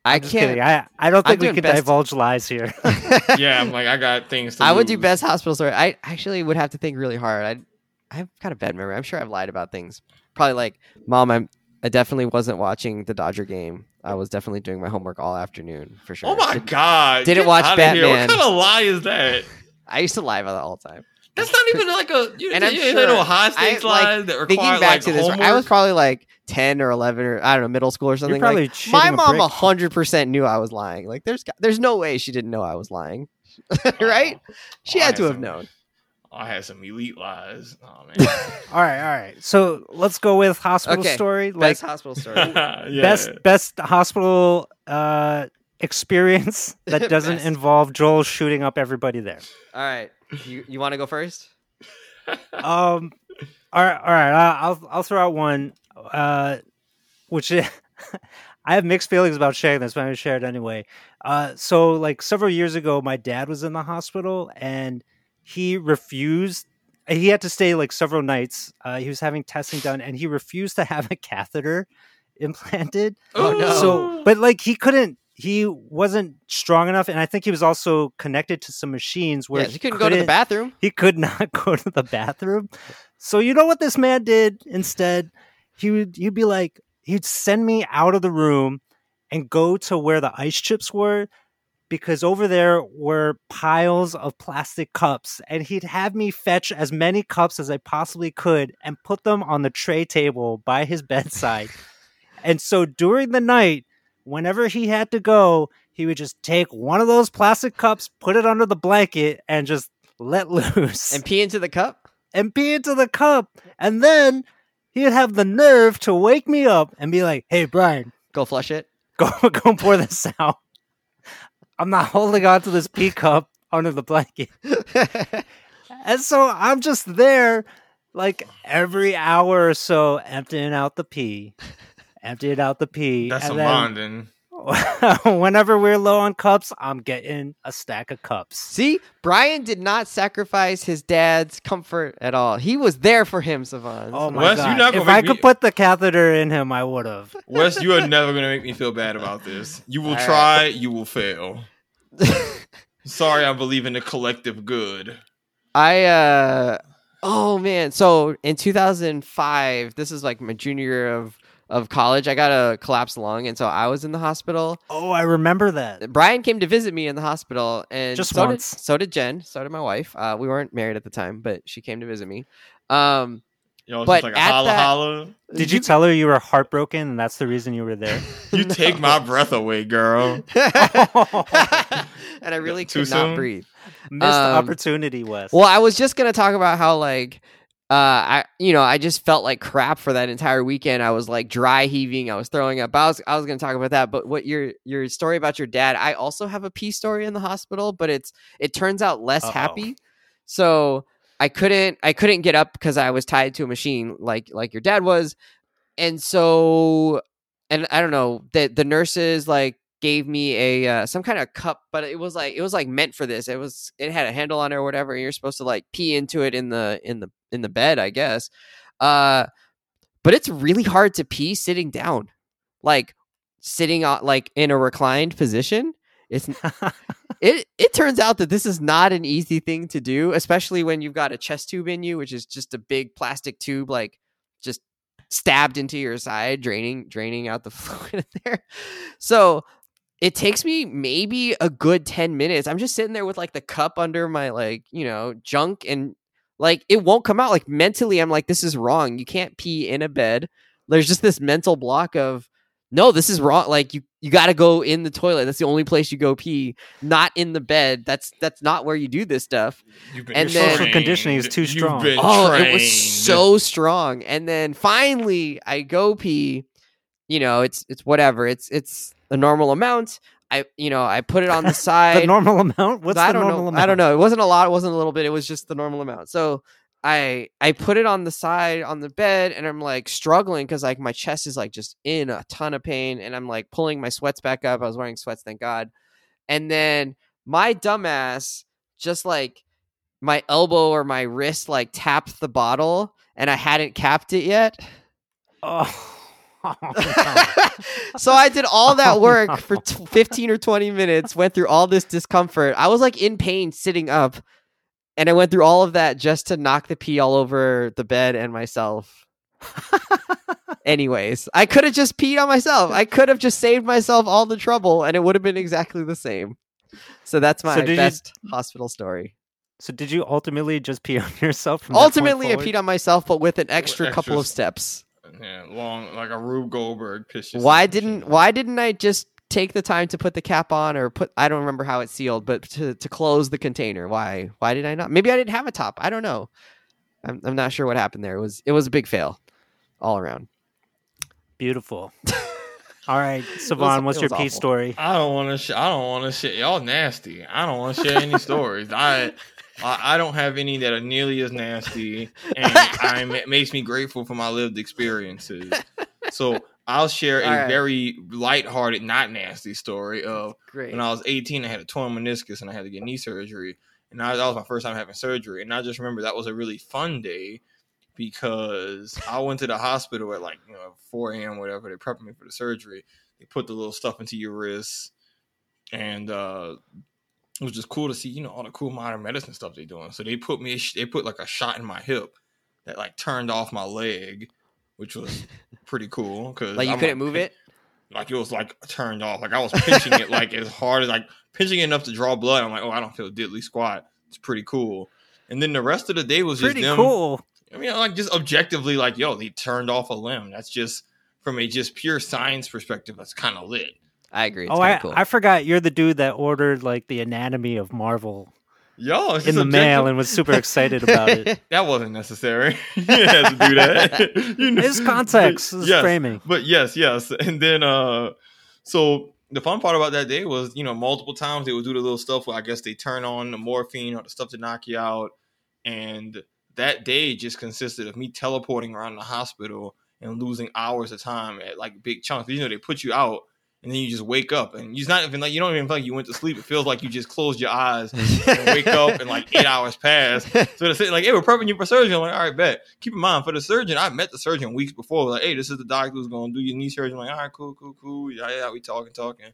I Just can't. kidding. I I don't I'm think we can best- divulge lies here. yeah. I'm like, I got things. to I would do best hospital story. I actually would have to think really hard. I I have got a bad memory. I'm sure I've lied about things. Probably like, mom, I'm I definitely wasn't watching the Dodger game. I was definitely doing my homework all afternoon for sure. Oh my Did- god! Didn't Get watch outta here. Batman. What kind of lie is that? I used to lie about that all the time. That's not even like a. You, And I'm you sure- know high stakes I, like, that require Thinking back like to this, homework. I was probably like ten or eleven or I don't know, middle school or something. probably like, my mom brick. hundred percent knew I was lying. Like there's there's no way she didn't know I was lying, right? She Oh, I had to have some- known. I had some elite lies. Oh man. All right, all right. So let's go with hospital Okay, story. Like Best hospital story. yeah. best best hospital uh experience that doesn't involve Joel shooting up everybody there. all right, you you want to go first? Um all right, all right. I- I'll I'll throw out one uh which I have mixed feelings about sharing this, but I'm gonna share it anyway. Uh so like several years ago my dad was in the hospital and he refused he had to stay like several nights. Uh, he was having testing done and he refused to have a catheter implanted. Oh, no. So, but like he couldn't, he wasn't strong enough, and I think he was also connected to some machines where Yeah, you couldn't go to the bathroom. He could not go to the bathroom. So you know what this man did instead? He would he'd be like he'd send me out of the room and go to where the ice chips were because over there were piles of plastic cups and he'd have me fetch as many cups as I possibly could and put them on the tray table by his bedside. and so during the night, whenever he had to go, he would just take one of those plastic cups, put it under the blanket, and just let loose And pee into the cup. and pee into the cup. And then he'd have the nerve to wake me up and be like, "Hey, Brian, Go flush it. go go pour this out. I'm not holding on to this pee cup under the blanket." And so I'm just there, like every hour or so, emptying out the pee, emptying out the pee. That's and some then bonding. whenever we're low on cups, I'm getting a stack of cups. See, Brian did not sacrifice his dad's comfort at all. He was there for him, Savon. Oh my Wes, you're god! If I me- could put the catheter in him, I would have. Wes, you are never gonna make me feel bad about this. You will All right. try, you will fail. Sorry, I believe in the collective good. I uh oh man. So in 2005, this is like my junior year of of college. I got a collapsed lung, and so I was in the hospital. Oh, I remember that. Brian came to visit me in the hospital, and Just so once. Did, so did Jen. So did my wife. Uh, we weren't married at the time, but she came to visit me. Um, You know, it's But just like a holla that- holla. Did you tell her you were heartbroken and that's the reason you were there? You take my breath away, girl. and I really Too could not soon? breathe. Missed Um, opportunity, Wes. Well, I was just gonna talk about how like uh I you know, I just felt like crap for that entire weekend. I was like dry heaving, I was throwing up. I was I was gonna talk about that, but what your your story about your dad, I also have a pee story in the hospital, but it's it turns out less Uh-oh. happy. So I couldn't I couldn't get up because I was tied to a machine like like your dad was. And so and I don't know, the the nurses like gave me a uh, some kind of cup, but it was like it was like meant for this. It was it had a handle on it or whatever. And you're supposed to like pee into it in the in the in the bed, I guess. Uh, but it's really hard to pee sitting down, like sitting on like in a reclined position. It's it it turns out that this is not an easy thing to do, especially when you've got a chest tube in you, which is just a big plastic tube, like just stabbed into your side, draining draining out the fluid in there. So it takes me maybe a good 10 minutes. I'm just sitting there with like the cup under my like, you know, junk and like it won't come out. Like mentally, I'm like, this is wrong. You can't pee in a bed. There's just this mental block of no, this is wrong. Like you you gotta go in the toilet. That's the only place you go pee, not in the bed. That's that's not where you do this stuff. You've been And then- Social conditioning is too You've strong. been Oh, it was so strong. And then finally I go pee. You know, it's it's whatever. It's it's a normal amount. I you know, I put it on the side. the normal amount? What's I the normal know. amount? I don't know. It wasn't a lot. It wasn't a little bit. It was just the normal amount. So I I put it on the side on the bed, and I'm like struggling because like my chest is like just in a ton of pain, and I'm like pulling my sweats back up. I was wearing sweats, thank God. And then my dumbass just like my elbow or my wrist like tapped the bottle, and I hadn't capped it yet. Oh. so I did all that Oh, work no. for t- 15 or 20 minutes, went through all this discomfort. I was like in pain sitting up. and I went through all of that just to knock the pee all over the bed and myself. Anyways, I could have just peed on myself. I could have just saved myself all the trouble, and it would have been exactly the same. So that's my So did you- best hospital story. So did you ultimately just pee on yourself? From Ultimately, I peed on myself, but with an extra couple of steps. Yeah, long like a Rube Goldberg piss. yourself Why didn't shit. Why didn't I just take the time to put the cap on or put? I don't remember how it's sealed, but to to close the container. Why Why did I not? Maybe I didn't have a top. I don't know. I'm I'm not sure what happened there. It was it was a big fail, all around. Beautiful. All right, Savon, it what's your pee awful. story? I don't want to. Sh- I don't want to share. Y'all nasty. I don't want to share any stories. I, I I don't have any that are nearly as nasty, and I'm, it makes me grateful for my lived experiences. So I'll share a All right. very lighthearted, not nasty story of Great. when I was 18. I had a torn meniscus and I had to get knee surgery, and I, that was my first time having surgery. And I just remember that was a really fun day because I went to the hospital at like you know 4 a.m. whatever. They prepped me for the surgery. They put the little stuff into your wrist, and uh, it was just cool to see you know all the cool modern medicine stuff they're doing. So they put me they put like a shot in my hip that like turned off my leg, which was pretty cool because like you couldn't move it. like it was like turned off. Like I was pinching it like as hard as like pinching it enough to draw blood. I'm like, oh, I don't feel diddly squat. It's pretty cool. And then the rest of the day was just Pretty them. cool. I mean, like just objectively, like yo, they turned off a limb. That's just from a just pure science perspective. That's kind of lit. I agree. It's oh, I, cool. I forgot you're the dude that ordered like the anatomy of Marvel Yo, it's in just the mail and was super excited about it. that wasn't necessary. you didn't have to do that. you know, It's context, but it's yes, framing. But yes, yes. And then uh so the fun part about that day was, you know, multiple times they would do the little stuff where I guess they turn on the morphine or the stuff to knock you out. And that day just consisted of me teleporting around the hospital and losing hours of time at like big chunks. You know, they put you out and then you just wake up and you're not even like you don't even feel like you went to sleep. It feels like you just closed your eyes and wake up and like eight hours pass. So they're saying like, hey, we're prepping you for surgery. I'm like, all right, bet. Keep in mind for the surgeon, I met the surgeon weeks before. Like, hey, this is the doctor who's gonna do your knee surgery. I'm like, all right, cool, cool, cool. Yeah, yeah, we talking, talking.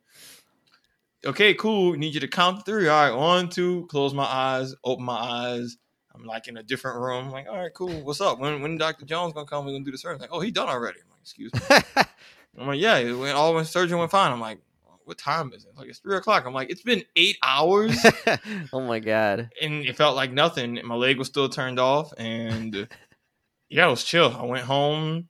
Okay, cool. Need you to count three. All right, one, two. Close my eyes. Open my eyes. I'm like in a different room. I'm like, all right, cool. What's up? When when Dr. Jones gonna come? We're gonna do the surgery. Like, oh, he done already. I'm like, excuse me. I'm like, yeah, it went, all when surgery went fine. I'm like, what time is it? Like, it's three o'clock. I'm like, it's been eight hours oh my god. and it felt like nothing. My leg was still turned off, and yeah, it was chill. I went home,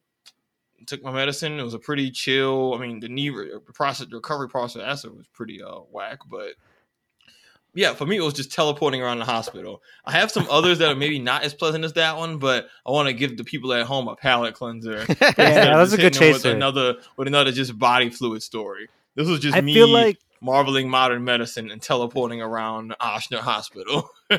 took my medicine. It was a pretty chill. I mean, the knee re- process, the recovery process was pretty uh whack, but yeah, for me it was just teleporting around the hospital. I have some others that are maybe not as pleasant as that one, but I want to give the people at home a palate cleanser. Yeah, that was a good them with. Another with another just body fluid story. This was just I me feel like marveling modern medicine and teleporting around Ochsner Hospital.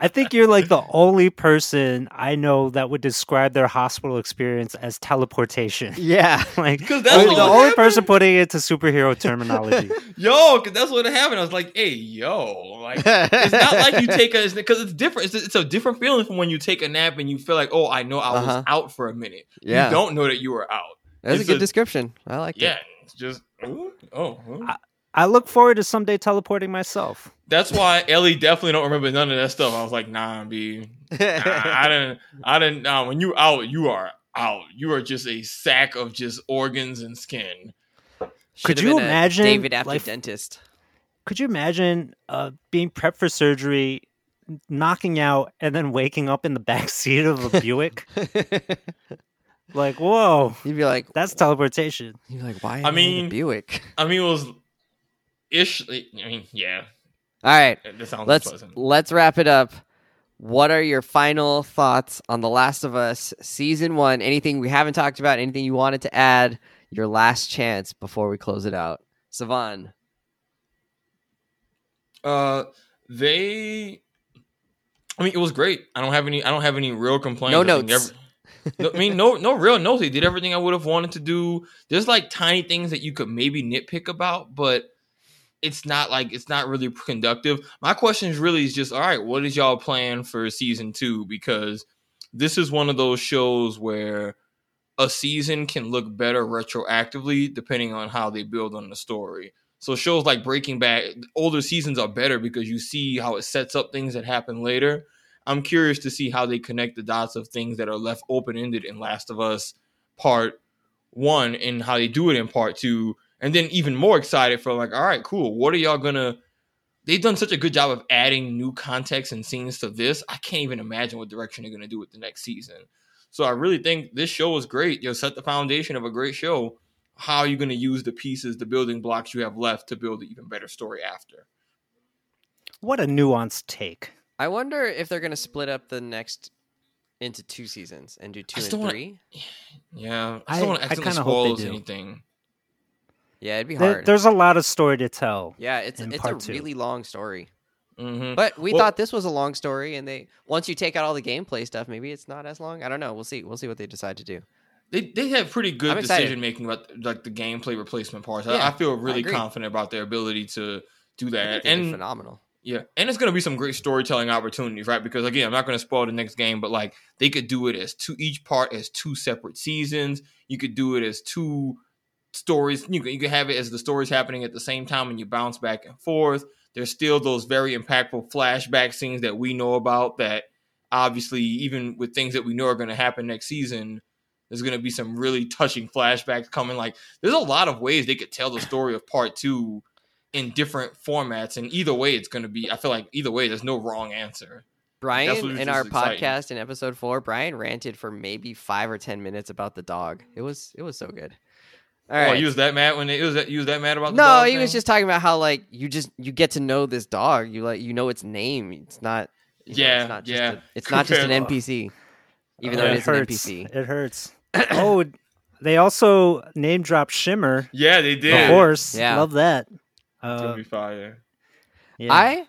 I think you're like the only person I know that would describe their hospital experience as teleportation. yeah. like Because that's the only happened. person putting it to superhero terminology. Yo, because that's what happened. I was like, hey, yo, like it's not like you take a because it's different. It's, it's a different feeling from when you take a nap and you feel like, oh, I know I was Uh-huh. out for a minute. Yeah. You don't know that you were out. That's a good a- description. I like it. Yeah, it. it's just ooh, oh. ooh. I- I look forward to someday teleporting myself. That's why Ellie definitely don't remember none of that stuff. I was like, nah, B, nah, I didn't, I didn't. Nah, when you out, you are out. You are just a sack of just organs and skin. Should've you been a imagine, David after like- dentist? Could you imagine uh, being prepped for surgery, knocking out, and then waking up in the back seat of a Buick? like, whoa, You'd be like, that's teleportation. you'd be like, why? I am in a mean- Buick. I mean, it was ish. I mean, yeah, All right, let's pleasant. let's wrap it up. What are your final thoughts on The Last of Us season one? Anything we haven't talked about? Anything you wanted to add? Your last chance before we close it out, Savon. Uh, they. I mean, it was great. I don't have any. I don't have any real complaints. No notes. every- no, I mean, no, no real notes. They did everything I would have wanted to do. There's like tiny things that you could maybe nitpick about, but it's not like it's not really conductive. My question is really is just all right. What is y'all plan for season two? Because this is one of those shows where a season can look better retroactively depending on how they build on the story. So shows like Breaking Bad, older seasons are better because you see how it sets up things that happen later. I'm curious to see how they connect the dots of things that are left open ended in Last of Us Part One and how they do it in Part Two, and then even more excited for like, all right, cool. What are y'all gonna? They've done such a good job of adding new context and scenes to this. I can't even imagine what direction they're gonna do with the next season. So I really think this show is great. You'll set the foundation of a great show. How are you going to use the pieces, the building blocks you have left to build an even better story after? What a nuanced take. I wonder if they're going to split up the next into two seasons and do two and still wanna- three. Yeah, I I- don't want to I accidentally kinda hope they spoil do. anything. Yeah, it'd be There- hard. there's a lot of story to tell. yeah, it's in it's a two. really long story. hmm But we Well- thought this was a long story, and they once you take out all the gameplay stuff, maybe it's not as long. I don't know. We'll see. We'll see what they decide to do. They they have pretty good decision making about like the gameplay replacement parts. Yeah, I, I feel really agree. confident about their ability to do that. think they did And phenomenal. Yeah, and it's gonna be some great storytelling opportunities, right? Because again, I'm not gonna spoil the next game, but like they could do it as two each part as two separate seasons. You could do it as two stories. You can, you could have it as the stories happening at the same time, and you bounce back and forth. There's still those very impactful flashback scenes that we know about. That obviously, even with things that we know are gonna happen next season, there's gonna be some really touching flashbacks coming. Like, there's a lot of ways they could tell the story of part two in different formats and either way it's going to be i feel like either way there's no wrong answer Brian in our exciting. podcast in episode four, Brian ranted for maybe five or ten minutes about the dog. It was it was so good. All oh right. you was that mad when it, it was that you was that mad about the no, dog he was just talking about how like you just you get to know this dog. You like you know its name. It's not. you know, Yeah, it's not just yeah. A, it's not just an NPC, even Uh, though it it is an hurts. NPC. It hurts. oh, they also name drop Shimmer, yeah they the did horse. Yeah. Love that. It's Uh, be fire yeah. I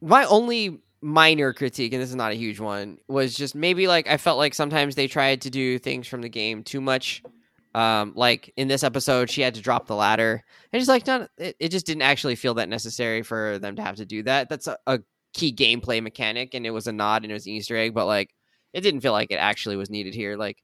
my only minor critique, and this is not a huge one, was just maybe like I felt like sometimes they tried to do things from the game too much. Um, like in this episode, she had to drop the ladder, and just like not, it, it just didn't actually feel that necessary for them to have to do that. That's a, a key gameplay mechanic, and it was a nod and it was an Easter egg, but like it didn't feel like it actually was needed here. Like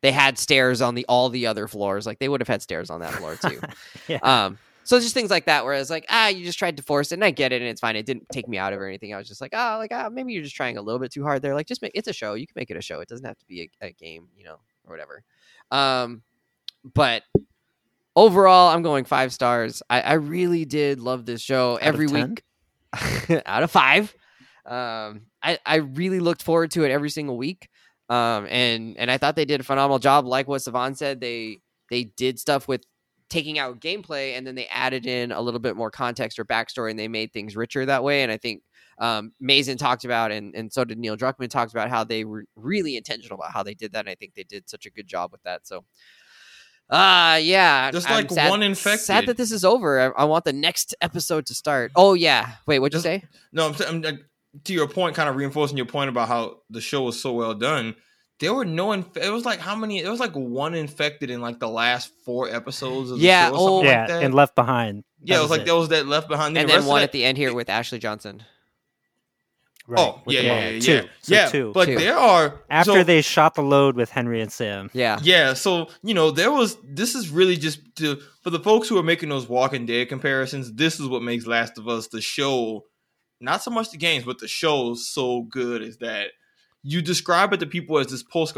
they had stairs on the all the other floors, like they would have had stairs on that floor too. yeah. Um, so just things like that, where it's like, ah, you just tried to force it, and I get it, and it's fine. It didn't take me out of or anything. I was just like, oh, like ah, maybe you're just trying a little bit too hard there. Like, just make it's a show. You can make it a show. It doesn't have to be a, a game, you know, or whatever. Um, but overall, I'm going five stars. I, I really did love this show of every week. out of five. Um, I I really looked forward to it every single week. Um, and and I thought they did a phenomenal job. Like what Savon said, they they did stuff with taking out gameplay and then they added in a little bit more context or backstory and they made things richer that way. And I think um, Mazin talked about and, and so did Neil Druckmann talked about how they were really intentional about how they did that. And I think they did such a good job with that. So, uh, yeah. Just I'm like sad, one infected. Sad that this is over. I, I want the next episode to start. Oh, yeah. Wait, what'd you say? no I'm, I'm like, to your point kind of reinforcing your point about how the show was so well done there were no inf- it was like how many it was like one infected in like the last four episodes of the Yeah, show or something oh, like yeah, that. and Left Behind. yeah That it was like it. there was that left behind And the then one that- at the end here with Ashley Johnson. Right, oh with yeah yeah yeah two. yeah, So yeah. two. but Two. there are After so- they shot the load with Henry and Sam. Yeah. Yeah, so you know, there was this is really just to for the folks who are making those Walking Dead comparisons, this is what makes Last of Us the show, not so much the games, but the show so good is that you describe it to people as this post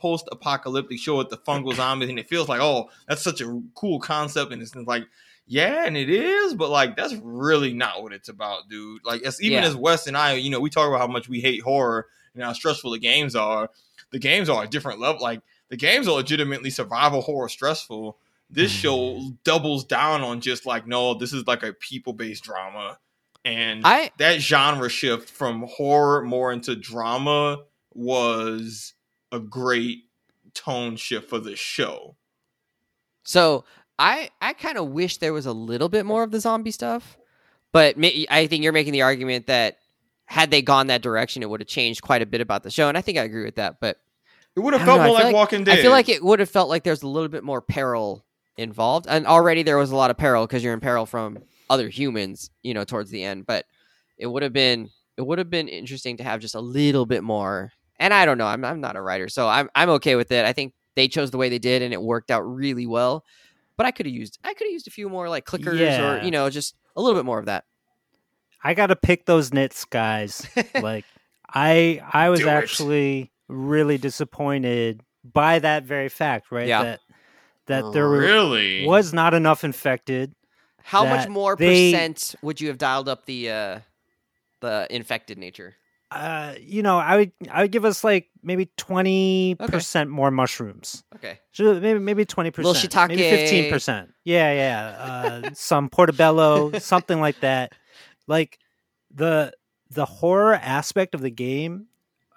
post apocalyptic show with the fungal zombies, and it feels like, oh, that's such a cool concept, and it's like, yeah, and it is, but like that's really not what it's about, dude. Like, as even Yeah. as Wes and I, you know, we talk about how much we hate horror and how stressful the games are. The games are a different level. Like the games are legitimately survival horror stressful. This show mm. doubles down on just like, no, this is like a people based drama. And I that genre shift from horror more into drama was a great tone shift for the show. So I I kind of wish there was a little bit more of the zombie stuff, but I think you're making the argument that had they gone that direction, it would have changed quite a bit about the show, and I think I agree with that. But It would have felt know, more like, like- Walking Dead. I feel like it would have felt like there's a little bit more peril involved, and already there was a lot of peril because you're in peril from other humans, you know, towards the end. But it would have been it would have been interesting to have just a little bit more. And I don't know, I'm I'm not a writer, so I'm I'm okay with it. I think they chose the way they did, and it worked out really well. But I could have used I could have used a few more like clickers Yeah. or you know just a little bit more of that. I got to pick those nits, guys. like, I I was Do it. actually really disappointed by that very fact, right? Yeah. That that Oh, there were, Really? was not enough infected. How much more they- percent would you have dialed up the uh the infected nature? Uh, you know, I would I would give us like maybe twenty percent more mushrooms. Okay. Maybe maybe twenty Little percent, maybe shiitake. fifteen percent. Yeah, yeah. Uh, some portobello, something like that. Like the the horror aspect of the game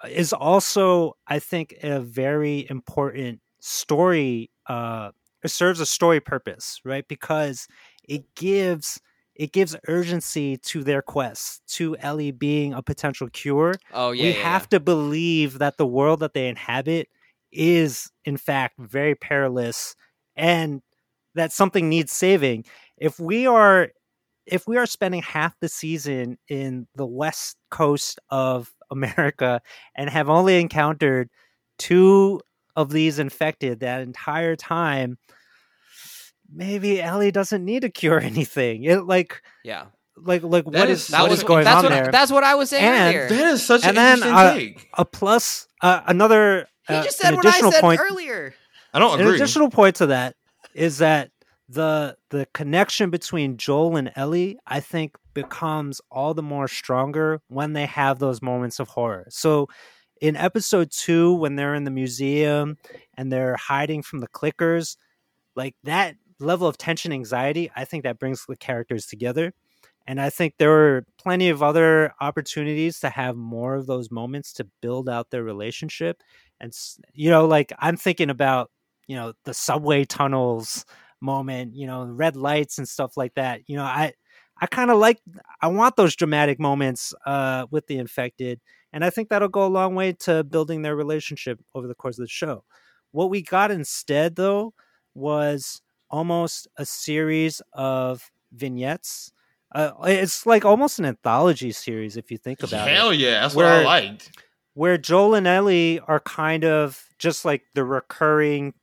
is also, I think, a very important story. Uh, it serves a story purpose, right? Because it gives it gives urgency to their quest, to Ellie being a potential cure Oh yeah. we yeah, have to believe that the world that they inhabit is in fact very perilous and that something needs saving if we are if we are spending half the season in the west coast of america and have only encountered two of these infected that entire time maybe ellie doesn't need to cure anything it like yeah. like like That what is is, such what a- is going that's on what, there That's what I was saying And earlier. That is such And an then, interesting uh, take. a plus uh, another he uh, just said what I said point earlier. I don't agree. an additional point to that is that the the connection between Joel and Ellie I think becomes all the more stronger when they have those moments of horror. So in episode 2 when they're in the museum and they're hiding from the clickers like that level of tension anxiety I think that brings the characters together. And I think there were plenty of other opportunities to have more of those moments to build out their relationship. And you know like I'm thinking about you know the subway tunnels moment you know red lights and stuff like that. You know i i kind of like i want those dramatic moments uh with the infected. And i think that'll go a long way to building their relationship over the course of the show. What we got instead though was almost a series of vignettes uh, it's like almost an anthology series if you think about it Hell yeah, that's what I Where- liked. where Joel and Ellie are kind of just like the recurring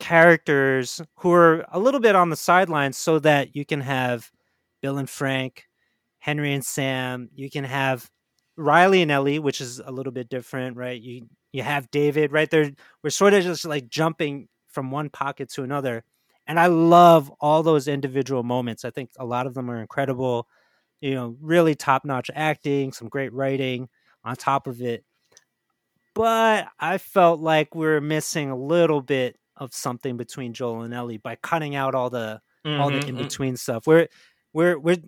characters who are a little bit on the sidelines so that you can have Bill and Frank, Henry and Sam, you can have Riley and Ellie, which is a little bit different, right? You you have David right there. We're sort of just like jumping from one pocket to another. And I love all those individual moments. I think a lot of them are incredible. You know, really top-notch acting, some great writing on top of it. But I felt like we are missing a little bit of something between Joel and Ellie by cutting out all the all the mm-hmm, mm-hmm. in between stuff. We're we're we're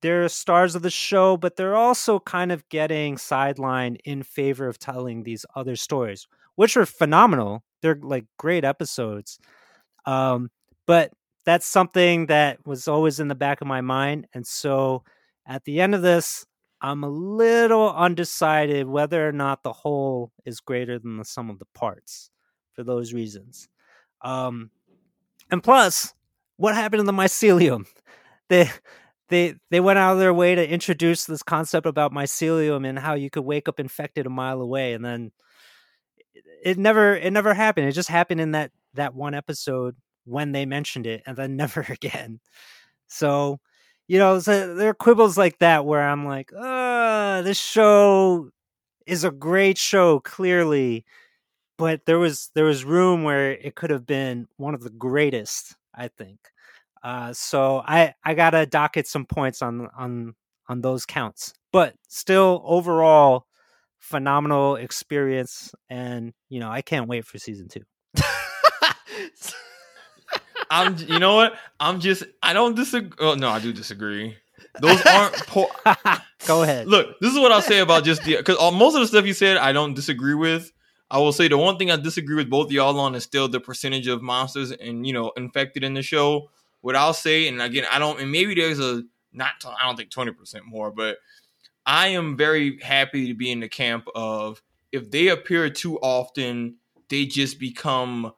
they're stars of the show, but they're also kind of getting sidelined in favor of telling these other stories, which are phenomenal. They're like great episodes. Um, but that's something that was always in the back of my mind. And so at the end of this, I'm a little undecided whether or not the whole is greater than the sum of the parts for those reasons. Um, and plus, what happened to the mycelium? They they they went out of their way to introduce this concept about mycelium and how you could wake up infected a mile away, and then it- never it never happened. It just happened in that that one episode when they mentioned it, and then never again. So, you know, so there are quibbles like that where I'm like, uh, this show is a great show, clearly, but there was there was room where it could have been one of the greatest, I think. Uh, so I I gotta docket some points on on on those counts, but still overall phenomenal experience, and you know I can't wait for season two. I'm, you know what? I'm just, I don't disagree. Oh, no, I do disagree. Those aren't poor. Go ahead. Look, this is what I'll say about just the because uh, most of the stuff you said I don't disagree with. I will say the one thing I disagree with both of y'all on is still the percentage of monsters and you know infected in the show. What I'll say, and again, I don't, and maybe there's a not, I don't think twenty percent more, but I am very happy to be in the camp of if they appear too often, they just become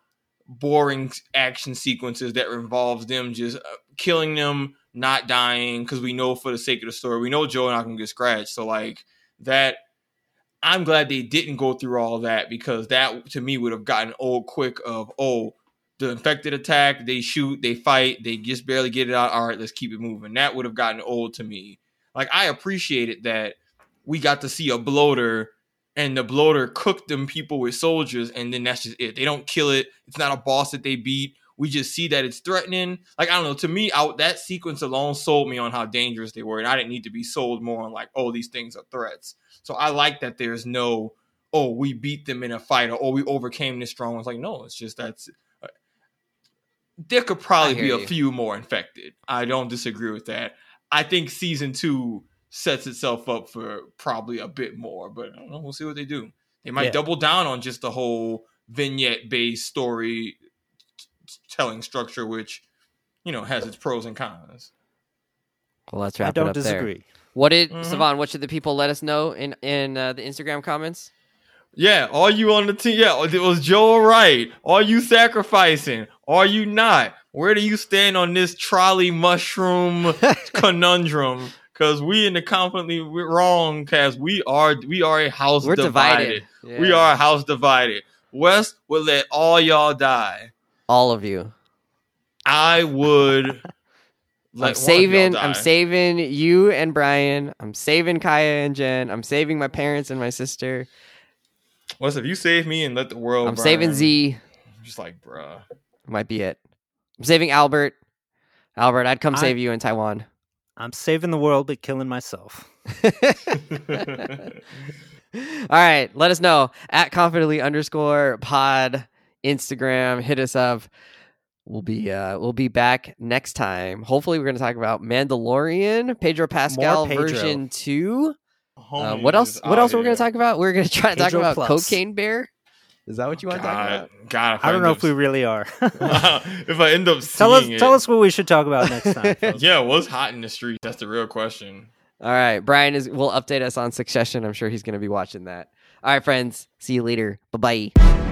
boring action sequences that involves them just uh, killing them, not dying, because we know for the sake of the story, we know Joe not gonna get scratched. So like that, I'm glad they didn't go through all that because that to me would have gotten old quick. Of oh, the infected attack, they shoot, they fight, they just barely get it out. All right, let's keep it moving. That would have gotten old to me. Like I appreciated that we got to see a bloater and the bloater cooked them people with soldiers, and then that's just it. They don't kill it. It's not a boss that they beat. We just see that it's threatening. Like I don't know. To me, out that sequence alone sold me on how dangerous they were, and I didn't need to be sold more on like, oh, these things are threats. So I like that there's no, oh, we beat them in a fight, or oh, we overcame this strong. It's like no, it's just that's. Uh, there could probably be a you. few more infected. I don't disagree with that. I think season two sets itself up for probably a bit more, but I don't know. We'll see what they do. They might Yeah. double down on just the whole vignette based story telling structure, which you know has its pros and cons. Well, let's wrap. I don't it up there. disagree. What did Mhm. Savon? What should the people let us know in in uh, the Instagram comments? Yeah, are you on the team? Yeah, it was Joel right. Are you sacrificing? Are you not? Where do you stand on this trolley mushroom conundrum? Because we in the confidently we're wrong, cast. we are we are a house We're divided. divided. We are a house divided. West would let all y'all die. all of you. I would. let one I'm of saving. y'all I'm saving you and Brian. I'm saving Kaya and Jen. I'm saving my parents and my sister. West, if you save me and let the world, I'm saving burn, Z. I'm just like, bruh. Might be it. I'm saving Albert. Albert, I'd come I- save you in Taiwan. I'm saving the world but killing myself. All right, let us know at confidently underscore pod Instagram. Hit us up. We'll be uh we'll be back next time. Hopefully, we're going to talk about Mandalorian, Pedro Pascal Pedro. version two. Uh, what else? What out else are we going to talk about? We're going to try to talk about Plus. Cocaine Bear. Is that what you want to talk about? God, God, I don't know if we really are. if I end up tell us, seeing tell us what we should talk about next time. folks. Yeah, what's hot in the street? That's the real question. All right, Brian is will update us on Succession. I'm sure he's going to be watching that. All right, friends. See you later. Bye bye.